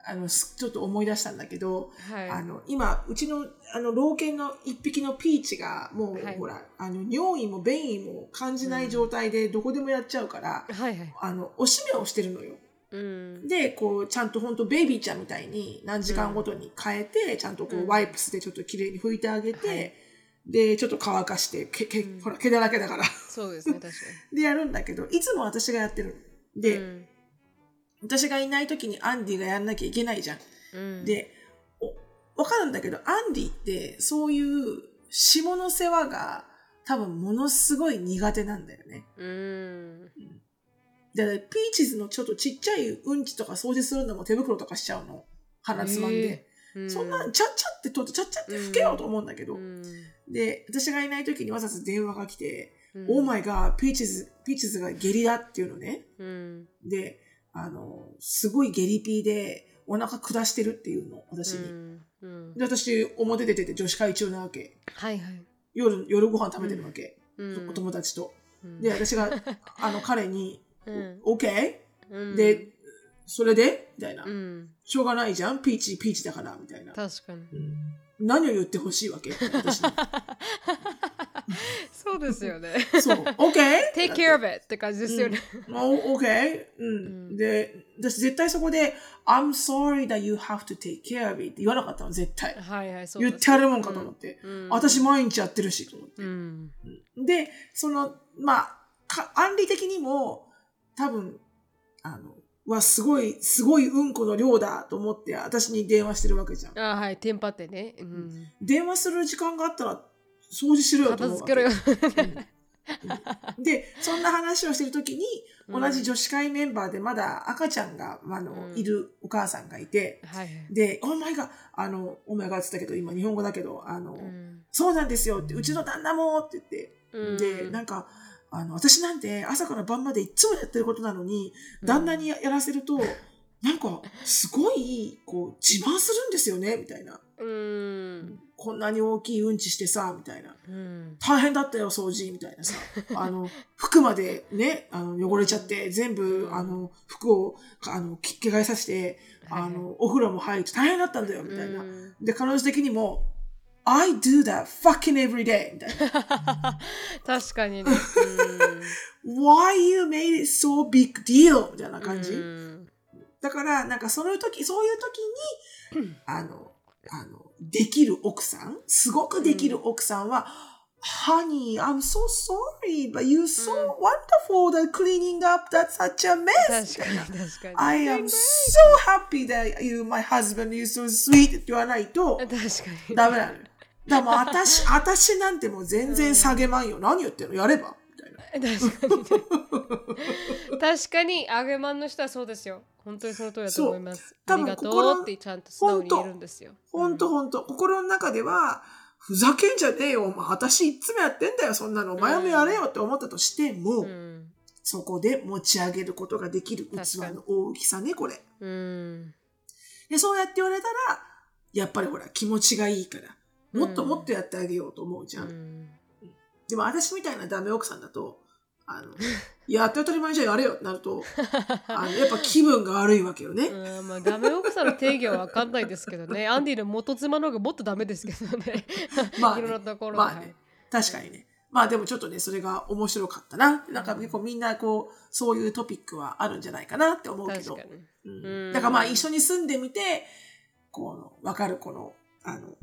あの、すちょっと思い出したんだけど、はい。あの、今、うちの、あの、老犬の一匹のピーチが、もう、はいほら、あの、尿意も便意も感じない状態で、どこでもやっちゃうから、はいはい。あの、おしめをしてるのよ。うん。で、こう、ちゃんと本当ベイビーちゃんみたいに何時間ごとに変えて、ちゃんとこうんう、ワイプスでちょっと綺麗に拭いてあげて、はいで、ちょっと乾かして、け、け、うんほら、毛だらけだから。そうですね確かで、やるんだけど、いつも私がやってる。に。で、うん私がいない時にアンディがやんなきゃいけないじゃん。うん、で、おわかるんだけど、アンディって、そういう下の世話が多分ものすごい苦手なんだよね。うん。だから、ピーチズのちょっとちっちゃいうんちとか掃除するのも手袋とかしちゃうの。鼻つまんで。うそんなん、ちゃっちゃって取って、ちゃっちゃって拭けようと思うんだけど。うんで、私がいない時にわざわざ電話が来て、うん oh my God、ピーチズ、ピーチズが下痢だっていうのね。うんで、あの、すごい下痢ピーでお腹下してるっていうの、私に。うんうんで、私、表出てて女子会中なわけ。はいはい。夜、夜ご飯食べてるわけ。うんお友達と。うんで、私が、あの、彼に、うんオッケうんーで、それで？みたいな、うん、しょうがないじゃん？ピーチ、ピーチだから、みたいな。確かに。うん何を言ってほしいわけ？私に。そそうですよね。そう、OK? Take care of it って感じですよね。お OK? うん。で、私絶対そこで、I'm sorry that you have to take care of it って言わなかったの、絶対。はいはい、そう言ってやるもんかと思って。私毎日やってるし、と思って。うん。で、その、まあ、か案理的にも、多分、あの、はすごい、すごいうんこの量だと思って、私に電話してるわけじゃん。あはい、テンパってね。うん。電話する時間があったら、掃除しろよと思うわ片付けろけよ。で、そんな話をしてるときに、うん。同じ女子会メンバーでまだ赤ちゃんが、あの、うんいるお母さんがいて、はいはい。で、お前が、あの、お前がって言ったけど、今日本語だけど、あの、うん。そうなんですよって、うちの旦那もって言って、うん。で、なんか、あの、私なんて朝から晩までいつもやってることなのに、旦那にややらせると、なんか、すごい、こう、自慢するんですよね、みたいな。うん。こんなに大きいうんちしてさ、みたいな。うん。大変だったよ、掃除、みたいなさ。あの、服までね、あの、汚れちゃって、全部、あの、服を、あの、き着替えさせて、あの、お風呂も入って大変だったんだよ、みたいな。うんで、彼女的にも、I do that fucking every day! みたいな。確かにね。Why you made it so big deal? みたいなうん感じ。うんだから、なんかその時、そういう時に、あの、あの、できる奥さん、すごくできる奥さんは、Honey, I'm so sorry, but you're so wonderful at cleaning up that such a mess. 確かに確かに。I am so happy that you, my husband, you're so sweet って言わないと確かに。ダメなのよ。だからもう私、私なんてもう全然下げまんよ。何言ってんのやれば。確かにね。確かに、アゲマンの人はそうですよ。本当にその通りだと思います。ありがと心うってちゃんと素直に言えるんですよ。ほんとほんと、心の中では、ふざけんじゃねえよ。お前私いつもやってんだよ。そんなの。お前もやれよって思ったとしても、うん。そこで持ち上げることができる器の大きさね、これ。うん。で、そうやって言われたら、やっぱりほら、気持ちがいいから、もっともっとやってあげようと思うじゃん。うんでも私みたいなダメ奥さんだと、あの、やって当たり前じゃんやれよってなると、あのやっぱ気分が悪いわけよね。うんまあ、ダメ奥さんの定義は分かんないですけどね。アンディの元妻の方がもっとダメですけどね。まあねいろんなところで。まあね、確かにね。まあでもちょっとね、それが面白かったな。なんか結構みんなこう、そういうトピックはあるんじゃないかなって思うけど。うんうんだからまあ一緒に住んでみて、こう、わかるこの、あの、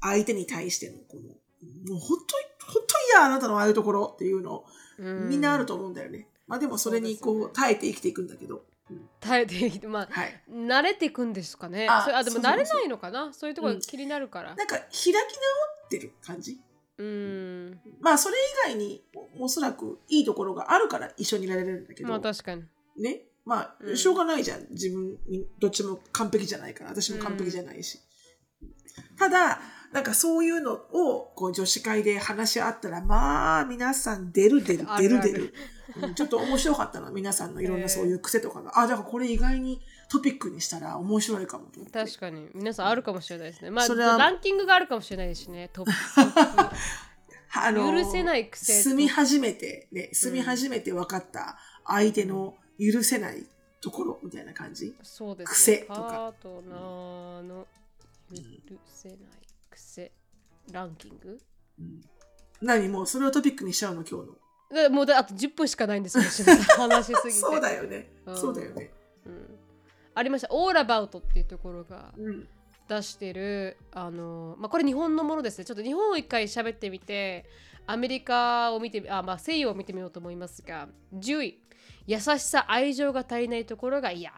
相手に対してのこの、もう本当に、本当に嫌あなたのああいうところっていうのをうんみんなあると思うんだよね。まあでもそれにこう、耐えて生きていくんだけど。耐えていきて、まあ、はい。慣れていくんですかね。あでも慣れないのかな？そういうところうん気になるから。なんか開き直ってる感じ？うん。まあそれ以外におおそらくいいところがあるから一緒にいられるんだけど、まあ確かに。ね？まあ、うんしょうがないじゃん。自分に、どっちも完璧じゃないから。私も完璧じゃないし。ただ、なんかそういうのを、こう女子会で話し合ったら、まあ、皆さん出る出る出る出る。うんちょっと面白かったな、皆さんのいろんなそういう癖とかが。あ、だからこれ意外にトピックにしたら面白いかも。確かに。皆さんあるかもしれないですね。まあ、それはランキングがあるかもしれないですしね。トップ。あの許せない癖住み始めて、ね、住み始めて分かった相手の許せないところみたいな感じ？そうです、癖とかパートナーの許せない癖ランキング？何？もうそれをトピックにしちゃうの？今日の。でもうだあと10分しかないんですよ、話しすぎて。そうだよね。うんそうだよね。うんありました。オーラバウトっていうところがうん。出してる、あの、まあ、これ日本のものですね。ちょっと日本を一回喋ってみて、アメリカを見てみ、あ、まあ、西洋を見てみようと思いますが、10位、優しさ、愛情が足りないところが嫌。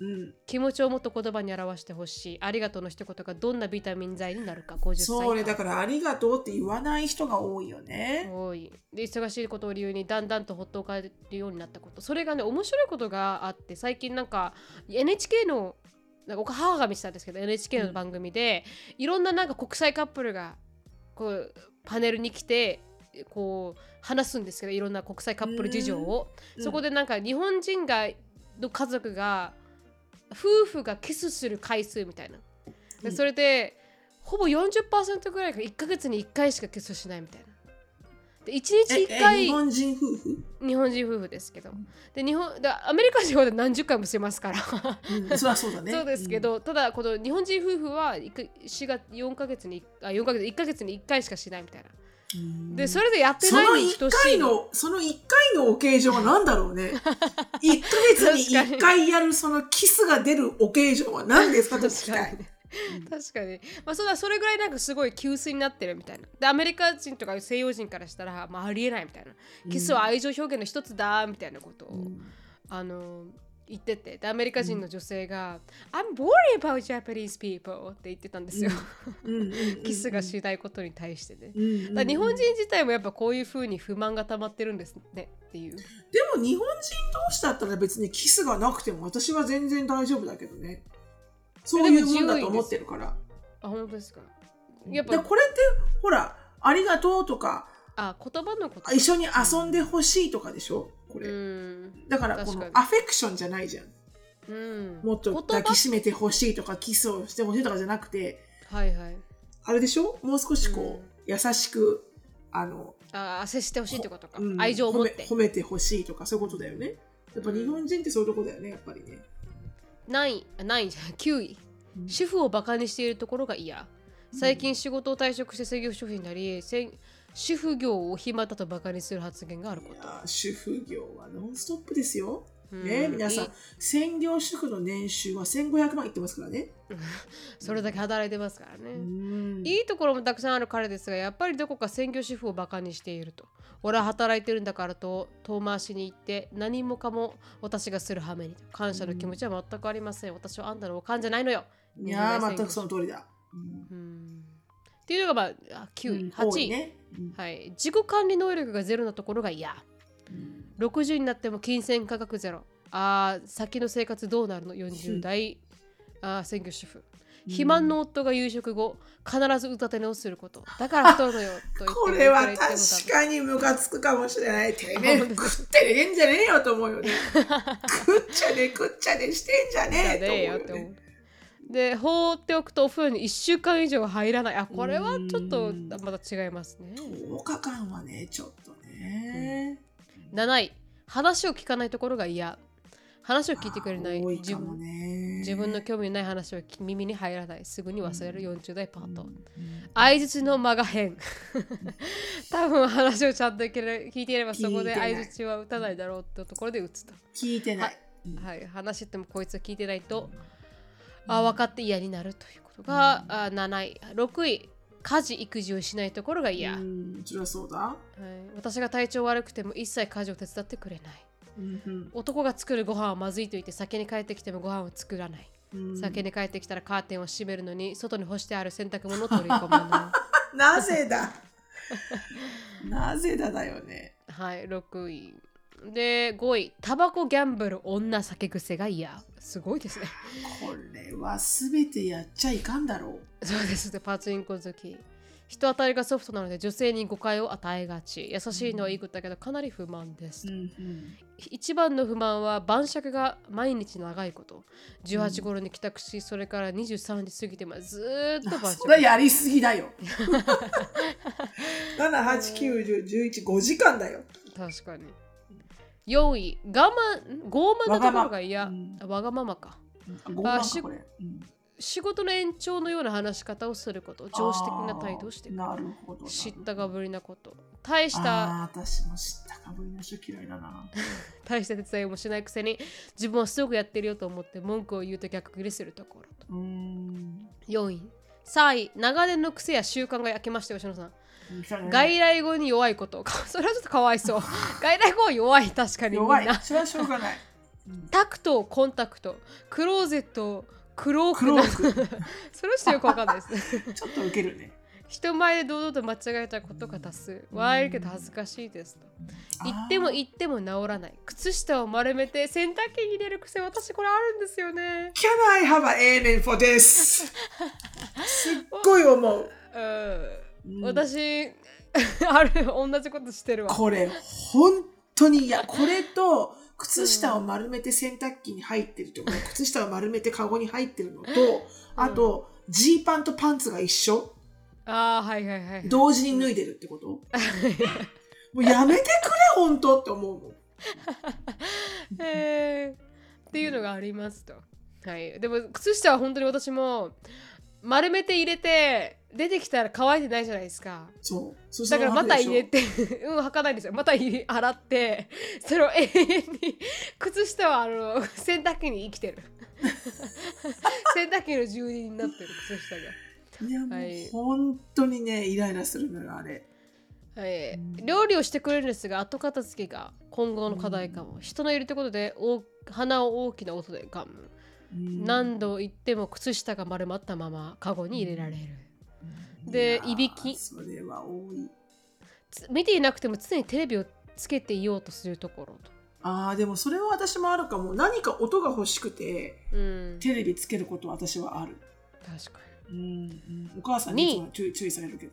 うん。気持ちをもっと言葉に表してほしい。ありがとうの一言がどんなビタミン剤になるか、50歳。そうね、だからありがとうって言わない人が多いよね。多いで忙しいことを理由にだんだんとほっとかれるようになったことそれがね面白いことがあって最近なんか NHK のなんか母が見てたんですけど NHK の番組で、いろんななんか国際カップルがこうパネルに来てこう話すんですけどいろんな国際カップル事情を、うんそこでなんか日本人がの家族が夫婦がキスする回数みたいな。それでほぼ40%ぐらいが1ヶ月に1回しかキスしないみたいな。で1日え1回え日本人夫婦、日本人夫婦ですけど。で日本でアメリカ人は何十回もしてますから。うん、そそうだね。そうですけど、ただこの日本人夫婦はいく4月4ヶ月にあ4ヶ月1ヶ月に1回しかしないみたいなでそれでやってないに1等しい回の、その一回のオケージョンは何だろうね。1ヶ月に1回やるそのキスが出るオケージョンは何ですかと聞きたい。確かに、まあ、それはそれぐらいなんかすごい急須になってるみたいな。でアメリカ人とか西洋人からしたら、まあ、ありえないみたいな。キスは愛情表現の一つだみたいなことを、あの言っててでアメリカ人の女性が「I'm worried about Japanese people」って言ってたんですよ、キスがしないことに対してね、だ日本人自体もやっぱこういうふうに不満が溜まってるんですねっていう。でも日本人同士だったら別にキスがなくても私は全然大丈夫だけどね。そういうもんだと思ってるから。あ本当ですか？やっぱでこれってほら、ありがとうとか、あ言葉のこと。一緒に遊んでほしいとかでしょ？これ。うん。だからこのアフェクションじゃないじゃん。うん。もっと抱きしめてほしいとかキスをしてほしいとかじゃなくて、はいはい。あれでしょ？もう少しこう、優しく、あの、あ接してほしいってことか、うん。愛情を持って。褒めてほしいとかそういうことだよね。やっぱ日本人ってそういうとこだよね、やっぱりね。何位あ何位じゃない9位主婦をバカにしているところが嫌。最近仕事を退職して専業主婦になりせん主婦業を暇だとバカにする発言があること。主婦業はノンストップですよ。うん。ね、皆さん専業主婦の年収は1500万いってますからね。それだけ働いてますからね、うん。いいところもたくさんある彼ですがやっぱりどこか専業主婦をバカにしていると。俺は働いてるんだからと遠回しに言って何もかも私がする羽目に感謝の気持ちは全くありません。私はあんたのおかんじゃないのよ。いやー、全全くその通りだ。うん。うんっていうのがまああ9位、うん8位、ね。うん。はい、自己管理能力がゼロなところが嫌。60になっても金銭価格ゼロ。あー先の生活どうなるの？40代。あー専業主婦。肥満の夫が夕食後必ず歌て寝をすること。だから太るのよと言って これは確かにムカつくかもしれない。てめえ食って寝てんじゃねえよと思うよね。食っちゃね食っちゃねしてんじゃねえと思うよね。うで放っておくとお風呂に1週間以上入らない。あこれはちょっとうん。また違いますね。10日間はね、ちょっとね。7位話を聞かないところが嫌。話を聞いてくれない。自分。自分の興味のない話は耳に入らない。すぐに忘れる。40代パート、うん。相槌の間が変。多分話をちゃんと聞いていればそこで相槌は打たないだろうってところで打つと、聞いてない。うんはい、話してもこいつは聞いてないとあ分かって嫌になるということが、あ7位6位家事育児をしないところが嫌、はい、うん、そりゃそうだ。私が体調悪くても一切家事を手伝ってくれない。うん男が作るご飯はまずいと言って先に帰ってきてもご飯を作らない。うん。先に帰ってきたらカーテンを閉めるのに外に干してある洗濯物を取り込むの なぜだ？なぜだだよね。はい6位で5位タバコギャンブル女酒癖が嫌。すごいですね。これは全てやっちゃいかんだろう。そうですね。パチンコ好き。人当たりがソフトなので女性に誤解を与えがち。優しいのはいいことだけどかなり不満です、うん一番の不満は晩酌が毎日長いこと。18頃に帰宅しそれから23時過ぎてまでずーっと晩それやりすぎだよ。7、8、9、10、11、5時間だよ。確かに4位。我慢傲慢なところが嫌。わがまあわがままか。5万しかこれ。うん。仕事の延長のような話し方をすること。上司的な態度をしてくる。あーなるほど。知ったかぶりなこと。大した私も知ったかぶりの人嫌いだな。大した手伝いもしないくせに自分はすぐやってるよと思って文句を言うと逆ギレするところと。うーん。4位。3位。長年の癖や習慣が焼けましたよ吉野さん外外来語に弱いこと。それはちょっとかわいそう。外来語は弱い確かに。み弱い。それはしょうがない。タクトコンタクト。クローゼットクローククロなーク。それはちょっとよくわかんないです。ねちょっとウケるね。人前で堂々と間違えたことが多数。笑えるけど恥ずかしいですと。言っても言っても治らない。靴下を丸めて洗濯機に入れる癖私これあるんですよね。Can I have an amen for this? すっごい思う。うん私 ある同じことしてるわ。これ、本当に嫌。これと、靴下を丸めて洗濯機に入ってるとか、靴下を丸めてカゴに入ってるのと、あと、ジーパンとパンツが一緒。ああはいはいはい同時に脱いでるってこと？もうやめてくれ、本当って思うもん。えー。っていうのがありますと。はい、でも靴下は本当に私も丸めて入れて出てきたら乾いてないじゃないですか。そう。そだからまた入れてて うん履かないんですよ。また洗ってそれを永遠に靴下はあの洗濯機に生きてる。洗濯機の住人になってる。靴下が。いやもう、はい。本当にねイライラするのよあれ。はい。うん。料理をしてくれるんですが後片付けが今後の課題かも、人のいるところで大鼻を大きな音で噛む、うん。何度言っても靴下が丸まったままカゴに入れられる、うんでいびき。それは多い。つ見ていなくても常にテレビをつけていようとするところと、ああでもそれは私もあるかも。何か音が欲しくてうん、テレビつけることは私はある、確かに。うんうん、お母さんに。注意注意されるけど。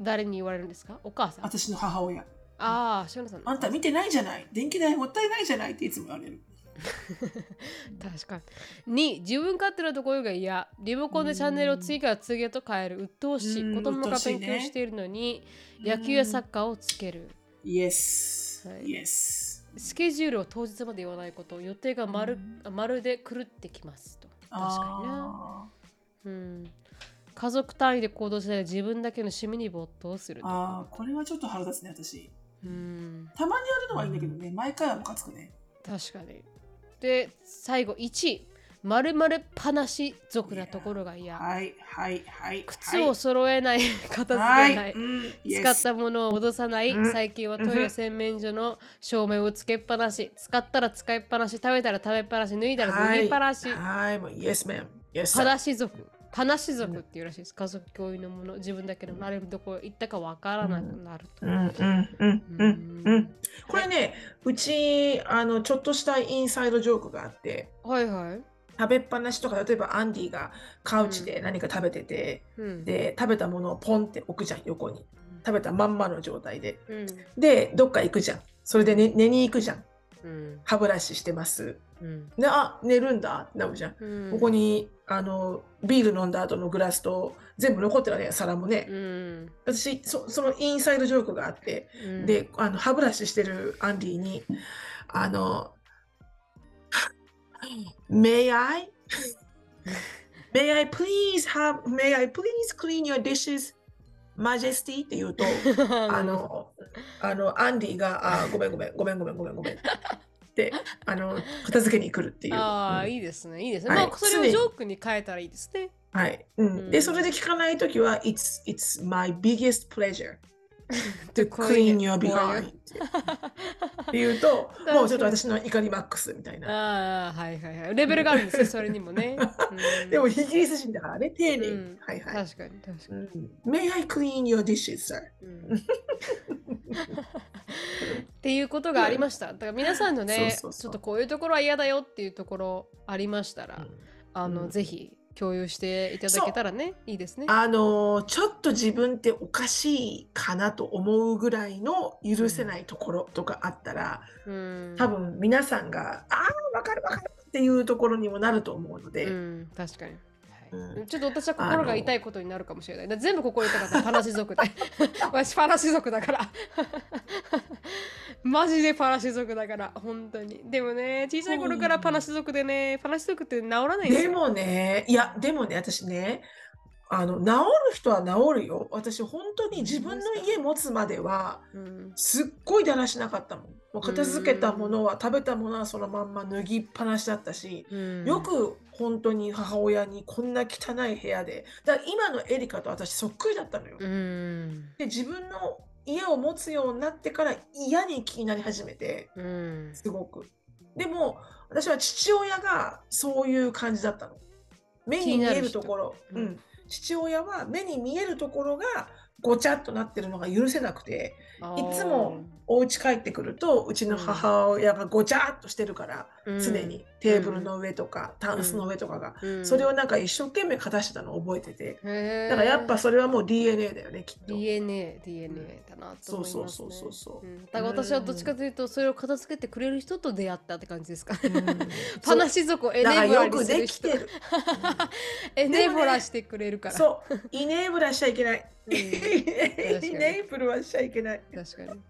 誰に言われるんですか？お母さん。あ私の母親。あーしおなさんあんた見てないじゃない。電気代もったいないじゃないっていつも言われる 確かに。2自分勝手なところが嫌。リモコンでチャンネルを次から次へと変える鬱陶しい。うん。子供が勉強しているのに野球やサッカーをつける。イエスはい。イエススケジュールを当日まで言わないこと予定がまる,、まるで狂ってきますと。確かにな、あうん、家族単位で行動しないで自分だけの趣味に没頭するーあーこれはちょっと腹立つね私。うん。たまにやるのはいいんだけどね。毎回はムカつくね。確かにで最後1まるまる話族なところが嫌。はいはいはい靴を揃えない、片付けはい。ない、うん使ったものを戻さない、うん。最近はトイレ洗面所の照明をつけっぱなし。使ったら使いっぱなし食べたら食べっぱなし脱いだら脱ぎっぱなし、はい、はい、もう Yes, ma'am. Yes, パ sir. ナシ族パナシ族っていうらしいです家族共有のもの自分だけのあれどこ行ったかわからなくなると、うんうんうんうんうん。これね、うちあのちょっとしたインサイドジョークがあって、はいはい、食べっぱなしとか例えばアンディがカウチで何か食べてて、うん、で食べたものをポンって置くじゃん横に。食べたまんまの状態で。うんでどっか行くじゃん。それで、ね、寝に行くじゃん。うん歯ブラシしてます。うんであ寝るんだってなるじゃん。うんここにあのビール飲んだ後のグラスと全部残ってるわけ皿もね。うん私そそのインサイドジョークがあって、うんであの歯ブラシしてるアンディにあの「May I? May I please have May I please clean your dishes Majesty?」って言うと あのあのアンディが「あごめんごめんごめんごめんごめんごめん」ってあの片付けに来るっていう。ああ、うんいいですね。いいですね。はいまあ、それをジョークに変えたらいいですね。はい。うん。うんで、それで聞かないときは、It's, it's my biggest pleasure to clean your behind って言うと、もうちょっと私の怒りマックスみたいな。ああ、はいはいはい。レベルがあるんですよ、それにもね。うんでも、イギリス人だからね、丁寧に。うんはいはい。確かに確かに。うん May I clean your dishes, sir? うんっていうことがありました。だから皆さんのね、ちょっとこういうところは嫌だよっていうところありましたら、あの、うんぜひ共有していただけたらね、いいですね。あのちょっと自分っておかしいかなと思うぐらいの許せないところとかあったら、うん、多分皆さんが、ああ、わかるわかるっていうところにもなると思うので、うん、確かに。うんちょっと私は心が痛いことになるかもしれない。全部心痛かった。パナシ族で。私パナシ族だから。マジでパナシ族だから、本当に。でもね、小さい頃からパナシ族でね、パナシ族って治らないんでもね、いや、でもね、私ね、あの、治る人は治るよ。私、本当に自分の家持つまでは、うん、すっごいだらしなかったもん。もう片付けたものは、食べたものはそのまんま脱ぎっぱなしだったし、うんよく本当に母親にこんな汚い部屋で、だから今のエリカと私そっくりだったのよ。うん。で、自分の家を持つようになってから嫌に気になり始めて、うん。すごく。でも、私は父親がそういう感じだったの。目に見えるところ、気になる人うん、父親は目に見えるところがごちゃっとなってるのが許せなくて、いつもお家帰ってくると、うちの母親がごちゃっとしてるから、うん常にテーブルの上とか、タンスの上とかが、うんそれをなんか一生懸命片してたのを覚えてて、だからやっぱそれはもう DNA だよね、きっと。DNA、DNA だなと思います、ね。そうそうそうそうそううんだから私はどっちかというと、それを片付けてくれる人と出会ったって感じですかね。うん パナシ族をエネだからブラよくにする人できてる。エネブラしてくれるから。そう、イネーブラしちゃいけない。うん イネーブルはしちゃいけない。確かに。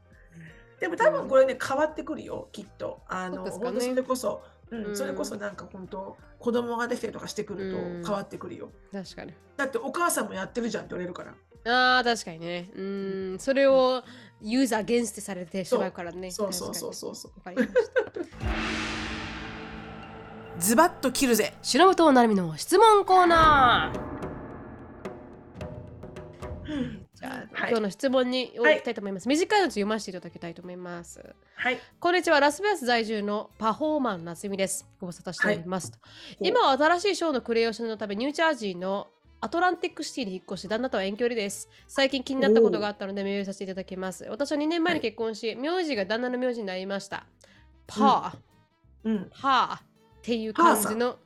でも多分これね、変わってくるよ、きっと。あの、ね。本当それこそ、うんうん。それこそなんか本当子供ができたりとかしてくるとうん。変わってくるよ。確かに。だってお母さんもやってるじゃんって言われるから。あー確かにね。うん。それをユーザーゲンストされてしまうからね。そうそうそうそう。そう。ズバッと切るぜ。忍となるみの質問コーナー じゃあ、はい。今日の質問に行きたいと思います、短いので読ませていただきたいと思います。はい。こんにちはラスベガス在住のパフォーマン夏美です。ご無沙汰しております、い。今は新しいショーのクレヨシのためニュージャージーのアトランティックシティに引っ越し旦那とは遠距離です。最近気になったことがあったのでメールさせていただきます。私は2年前に結婚し、名字が旦那の名字になりました。パー、うん。パーっていう感じの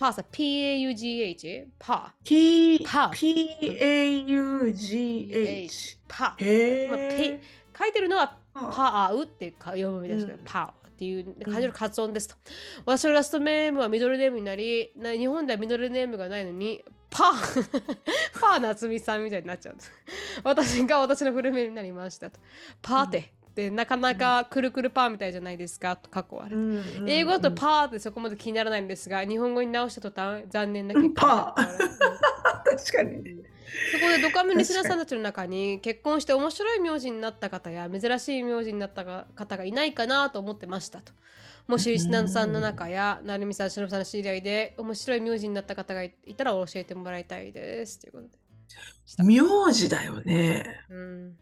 パーさ P-A-U-G-H パ P パ P A U G H。ーパー、へまあ。書いてるのはパーパーウって読むみたいですけど、うんパーっていう感じの発音ですと。私のラストネームはミドルネームになり、な日本ではミドルネームがないのに、パー パー夏美さんみたいになっちゃうんです。私が私のフルメールになりましたと。パーテ、でなかなかくるくるパーみたいじゃないですかと過去は。うんうん英語だとパーってそこまで気にならないんですが、日本語に直した途端残念な結果パー確かに。そこでドカメリスナーさんたちの中に結婚して面白い名字になった方や珍しい名字になった方がいないかなと思ってましたと。もしリスナーさんの中や成美さん、しのぶさんの知り合いで面白い名字になった方がいたら教えてもらいたいです。ということで。名字だよね。うん、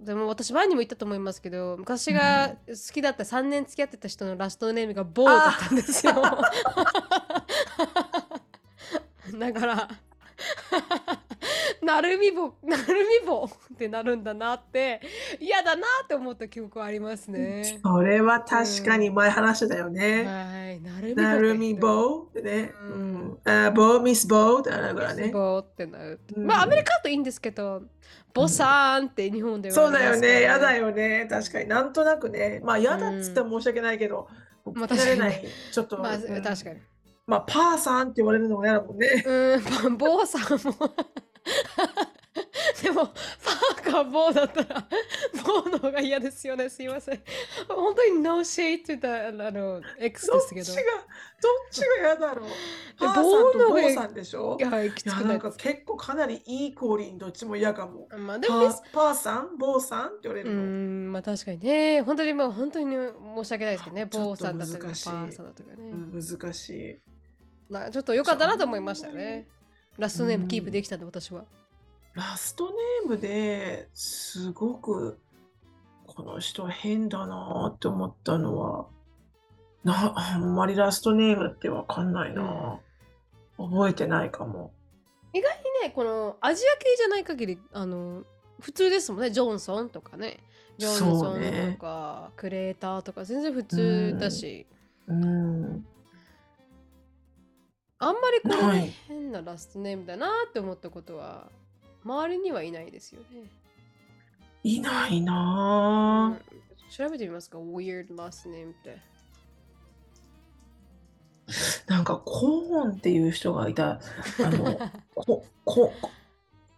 でも私前にも言ったと思いますけど昔が好きだった3年付き合ってた人のラストネームがボーだったんですよ。だから なるみぼなるみぼってなるんだなって嫌だなって思った記憶はありますね。それは確かに前話したよね。はい、なるみぼってね。ううんん。あ、ぼ、ミスぼってなるからね。ボーってなる。うんまあアメリカだといいんですけど、ボさんって日本で言わそうだよね。やだよね。確かになんとなくね。まあ、やだっつっても申し訳ないけど、まあ聞き慣れない確か。ちょっと。まあ、うん確かに。まあ、パーさんって言われるのも嫌だもんね。うん、ボーさんも。でも、パーかボーだったら、ボーの方が嫌ですよね。すいません。本当に No shade って言ったあの、X どっですけど。ちが、どっちが嫌だろう。パーさん棒の方がとボーさんでしょ？はい、きつくないんか結構かなりいいコーリンどっちも嫌かも。まあ、でパもパーさん？ボーさんって言われうるの？ん、まあ確かにね。本当にもう本当に申し訳ないですけどね。ちょっとボーさんだったり、パーさんだったりね。うん難しい。まあちょっと良かったなと思いましたね。ラストネームキープできたんで、私は。ラストネームですごくこの人変だなって思ったのはなあんまりラストネームってわかんないな、覚えてないかも。意外にねこのアジア系じゃない限りあの普通ですもんね。ジョンソンとかね。ジョンそソンとか、クレーターとか全然普通だし、うんあんまりこの、はい変なラストネームだなって思ったことは周りにはいないですよね、いないうん。な、調べてみますか？Weird last name って。なんかコーンっていう人がいた。あの ここ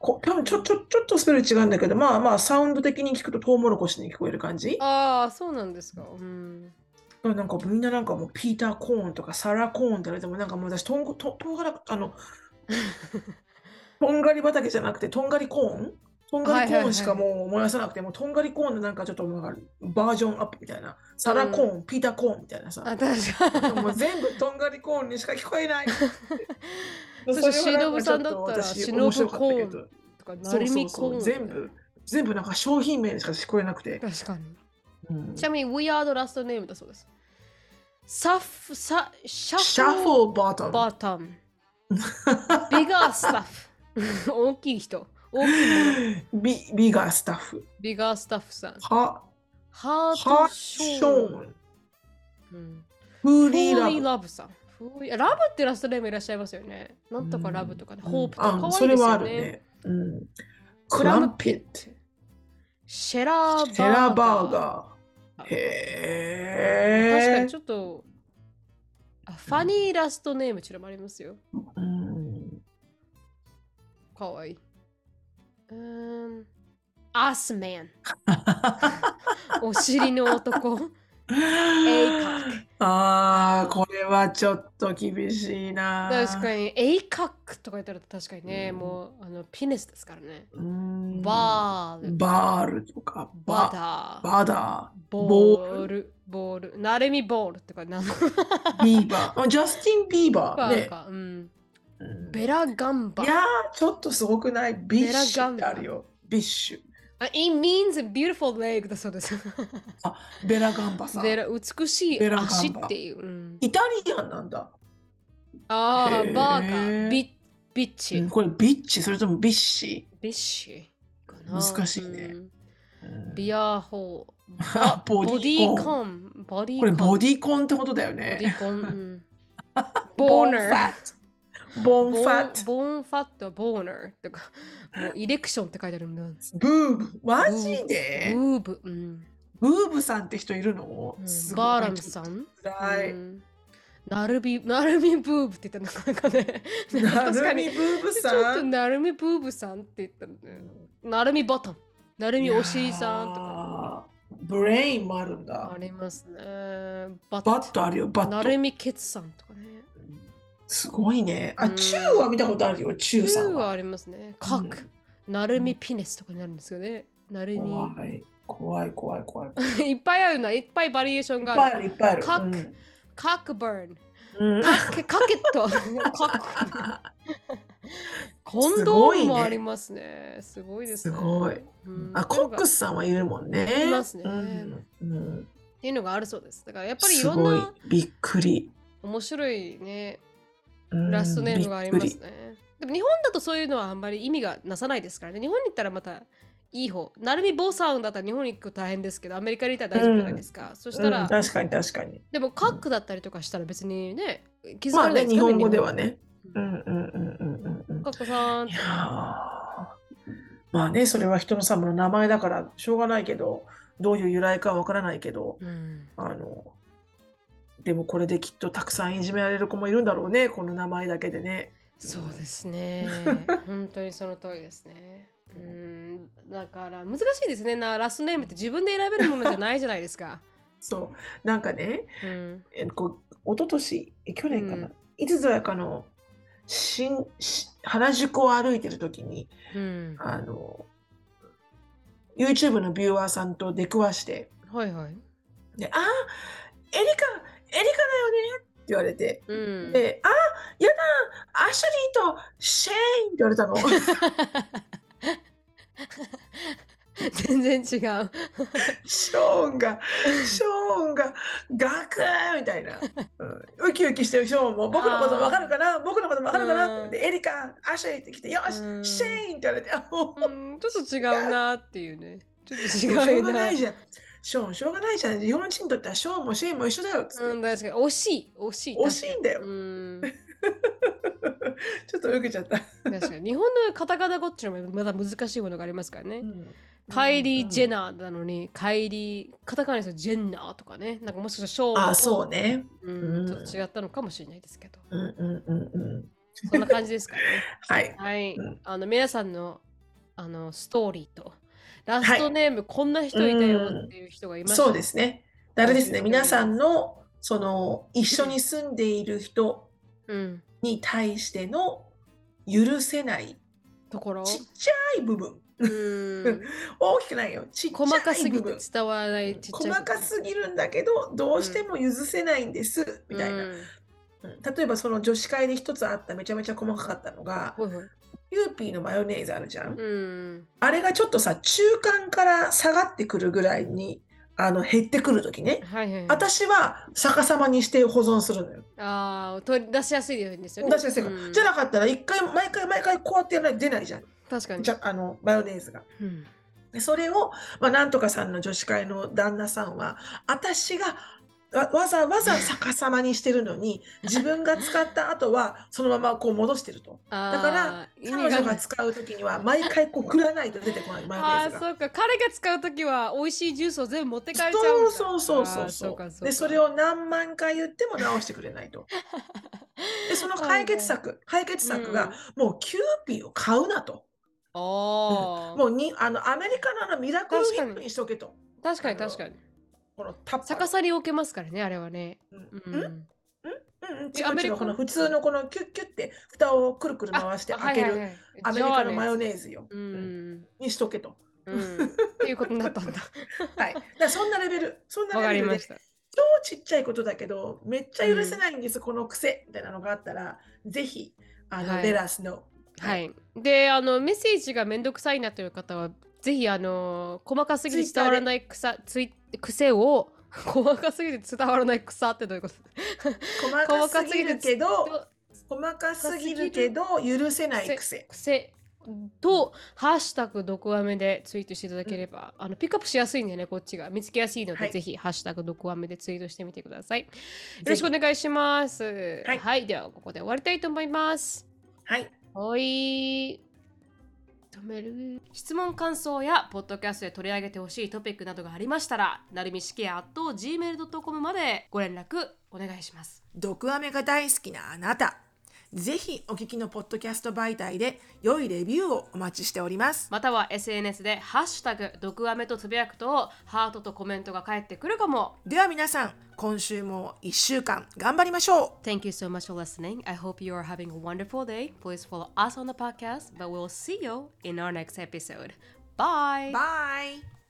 こ多分ちょちょちょっとスペル違うんだけどまあまあサウンド的に聞くとトウモロコシに聞こえる感じ。ああそうなんですか。うんなんかみんななんかもうピーター・コーンとかサラ・コーンって言われてもなんかもう私とんごととんがらあの とんがり畑じゃなくてとんがりコーン。とんがりコーンしかもう燃やさなくてもうとんがりコーンのなんかちょっとなんかバージョンアップみたいな。サラ・コーン、ピーター・コーンみたいなさ。もう全部とんがりコーンにしか聞こえない。そしてしのぶさんだったらそれしのぶはなんかちょっと私面白かったけど。コーンとかなそうるそうそう。みコーン。全部全部なんか商品名にしか聞こえなくて、確かにうん。ちなみに We are the last name だそうです。サフサシャシャフフルバトムバタムビガースタッフ大きい人。大きいビビガースタッフビガースタッフさん。はハーハトシショーンうん。フーフーリリーラブーラブさん。フーリーラブってラストネームいらっしゃいますよね。なんとかラブとかね、うんホープとかあ可愛いそれはあるね。うん。クランムピット。シェラーバーガーへえ。確かにちょっとあファニーラストネームちらもありますようん。かわいい。うーん。アスマン。お尻の男。ACOC ああ、これはちょっと厳しいな。確かに ACOC とか言ったら確かにね、うんもうあのピネスですからね。バール、バールとか、ババダー、バダボール、ボール、なるみボールとかなんビーバー。あ ジャスティン・ビーバーね。うん。うんベラガンバい。やー、ちょっとすごくない？ビッシュってあるよ。ビッシュ。あ It means a beautiful leg だそうです。あ、ベラガンバさん。ベラ美しい足っていう。うん、イタリアンなんだ。ああ、へーバーか、ビビッチ、うんこれビッチ、それともビッシビッシュかな。難しいねビアホー。あボディコン。ボディこれコン。ボディコンってことだよボね。ディコン。ボーナー。ボーンファット。ボーンファット、ボーナーとか、もう erection って書いてあるんだ。ブーブ。マジで？ブーブ、うん。ブーブさんって人いるの？うんバーラムさん？辛い。うんなるみ、なるみブーブって言ったのなんかね。な確かにるみ。ブーブちょっさん。となるみブーブさんって言ったのね。なるみボトン。なるみお尻さんとか。か。ブレインもあるんだあ。りますね。バッバットあるよ、バット。なるみケツさんとかね。すごいね。あ、うんチューは見たことあるよ、チューさんは。はありますね。カック。なるみピネスとかになるんですよね。なるみ。怖い。怖い、怖い、怖い。いっぱいあるな。いっぱいバリエーションがある。ぱいある、いっぱいある。カックカックバーン。うんうんカケカケット。カック。コンドームもありますね。すごいですね。すごいうんあ、コックスさんはいるもんね。いますねうんうんっていうのがあるそうです。だからやっぱりいろんな、びっくり。面白いね、うんラストネームがありますね。でも日本だとそういうのはあんまり意味がなさないですからね。日本に行ったらまたいい方。なるみボーサウンだったら日本に行くと大変ですけど、アメリカに行ったら大丈夫じゃないですか。そしたら、うん確かに確かに。でもカックだったりとかしたら別にね、気づまあね、かれないですか日本語ではね。ううんんうんうんうんうんうんカックさんいやーまあね、それは人のさ、の名前だからしょうがないけど、どういう由来かわからないけど、うんあの、でもこれできっとたくさんいじめられる子もいるんだろうね、この名前だけでね。そうですね。本当にその通りですね。うん、だから難しいですね。なラストネームって自分で選べるものじゃないじゃないですか。そう。なんかね、うん、えこう一昨年え去年かな、うんいつぞやかの新し原宿を歩いてる時にうん、あの YouTube のビューアーさんと出くわしてはいはい。「であーエリカエリカだよね」って言われてうん、で「あやだアシュリーとシェーン」って言われたの。全然違う。ショーンが、ショーンが、ガクーみたいな。うん、ウキウキしてるショーンも、僕のことわかるかな？僕のことわかるかな？うんで、エリカ、アシュリーって来て、よし、うんシェーンって言われて、う、うん、ちょっと違うなっていうね。ちょっとしょう違うな。がないじゃん。ショーン、しょうがないじゃん。日本人にとってはショーンもシェーンも一緒だよ。うん、確かに惜しい、惜しい。惜しいんだよ。うん、ちょっと受けちゃった。確かに日本のカタカナ語っていうのもまだ難しいものがありますからね。うんカイリー・ジェナナーなのに、カイリー、カタカナですよ、ジェンナーとかね。なんかもしかしたらショーンあ、そうね。うんうんちょっと違ったのかもしれないですけど。うんうんうんうん。そんな感じですかね。はい。はいうん。あの、皆さんのあのストーリーと、ラストネーム、こんな人いたよっていう人がいました。そうですね。誰ですね。うん皆さんの、その、一緒に住んでいる人うん。に対しての許せないところ？ちっちゃい部分。うん。大きくないよ。ちっち細かすぎてゃい部分。伝わらないちっちゃい。細かすぎるんだけど、どうしても許せないんです、みたいな。うんうん例えばその女子会で一つあっためちゃめちゃ細かかったのが、ほいほいキューピーのマヨネーズあるじゃん。うん。あれがちょっとさ、中間から下がってくるぐらいに、あの、減ってくるときね。はいはいはい。私は逆さまにして保存するのよ。ああ、取り出しやすいんですよね。出しやすいからうんじゃなかったら、一回、毎回毎回こうやってやらないと出ないじゃん。確かに。じゃあの、マヨネーズが。うんでそれを、まあ、なんとかさんの女子会の旦那さんは、私がわわざわざ逆さまにしてるのに、自分が使った後は、そのままこう戻してると。だから、女子が使うときには、毎回こう振らないと出てこない、マヨネああーズが。そうか。彼が使うときは美味しいジュースを全部持って帰っちゃうんだ。そうそうそうそうそう。でそれを何万回言っても直してくれないと。でその解決策解決策が、もうキューピーを買うなと。ああ、もうにあのアメリカのあのミラクルウィップにしとけと。確かに確かに。このタッ逆さに置けますからねあれはね。うん。うん？うんうんうん違アメリカう違うこの普通のこのキュッキュッて蓋をくるくる回して開けるはいアメリカのマヨネネーズよ、ううんん、にしとけと。うん、っていうことになったんだ。はい。だそんなレベル、そんなレベルで。超ちっちゃいことだけど、めっちゃ許せないんです、この癖みたいなのがあったら、ぜひ、あの、はいレラスの。はい。で、あのメッセージがめんどくさいなという方は、ぜひあの細かすぎて伝わらない草つい癖を 細かすぎて伝わらない草ってどういうこと？細かすぎるけど、と細かすぎるけど、許せない癖。癖とハッシュタグ毒アメでツイートしていただければ、あのピックアップしやすいんでねこっちが。見つけやすいので、はい。ぜひハッシュタグ毒アメでツイートしてみてください。よろしくお願いします。はい。い、ではここで終わりたいと思います。はい。はい止める質問感想やポッドキャストで取り上げてほしいトピックなどがありましたらなるみしきやと gmail.com までご連絡お願いします毒アメが大好きなあなた。ぜひお聞きのポッドキャスト媒体で良いレビューをお待ちしております。または SNS で「ハッシュタグ毒アメ」とつぶやくとハートとコメントが返ってくるかもでは皆さん、今週も1週間頑張りましょう Thank you so much for listening. I hope you are having a wonderful day. Please follow us on the podcast, but we'll see you in our next episode. Bye. Bye!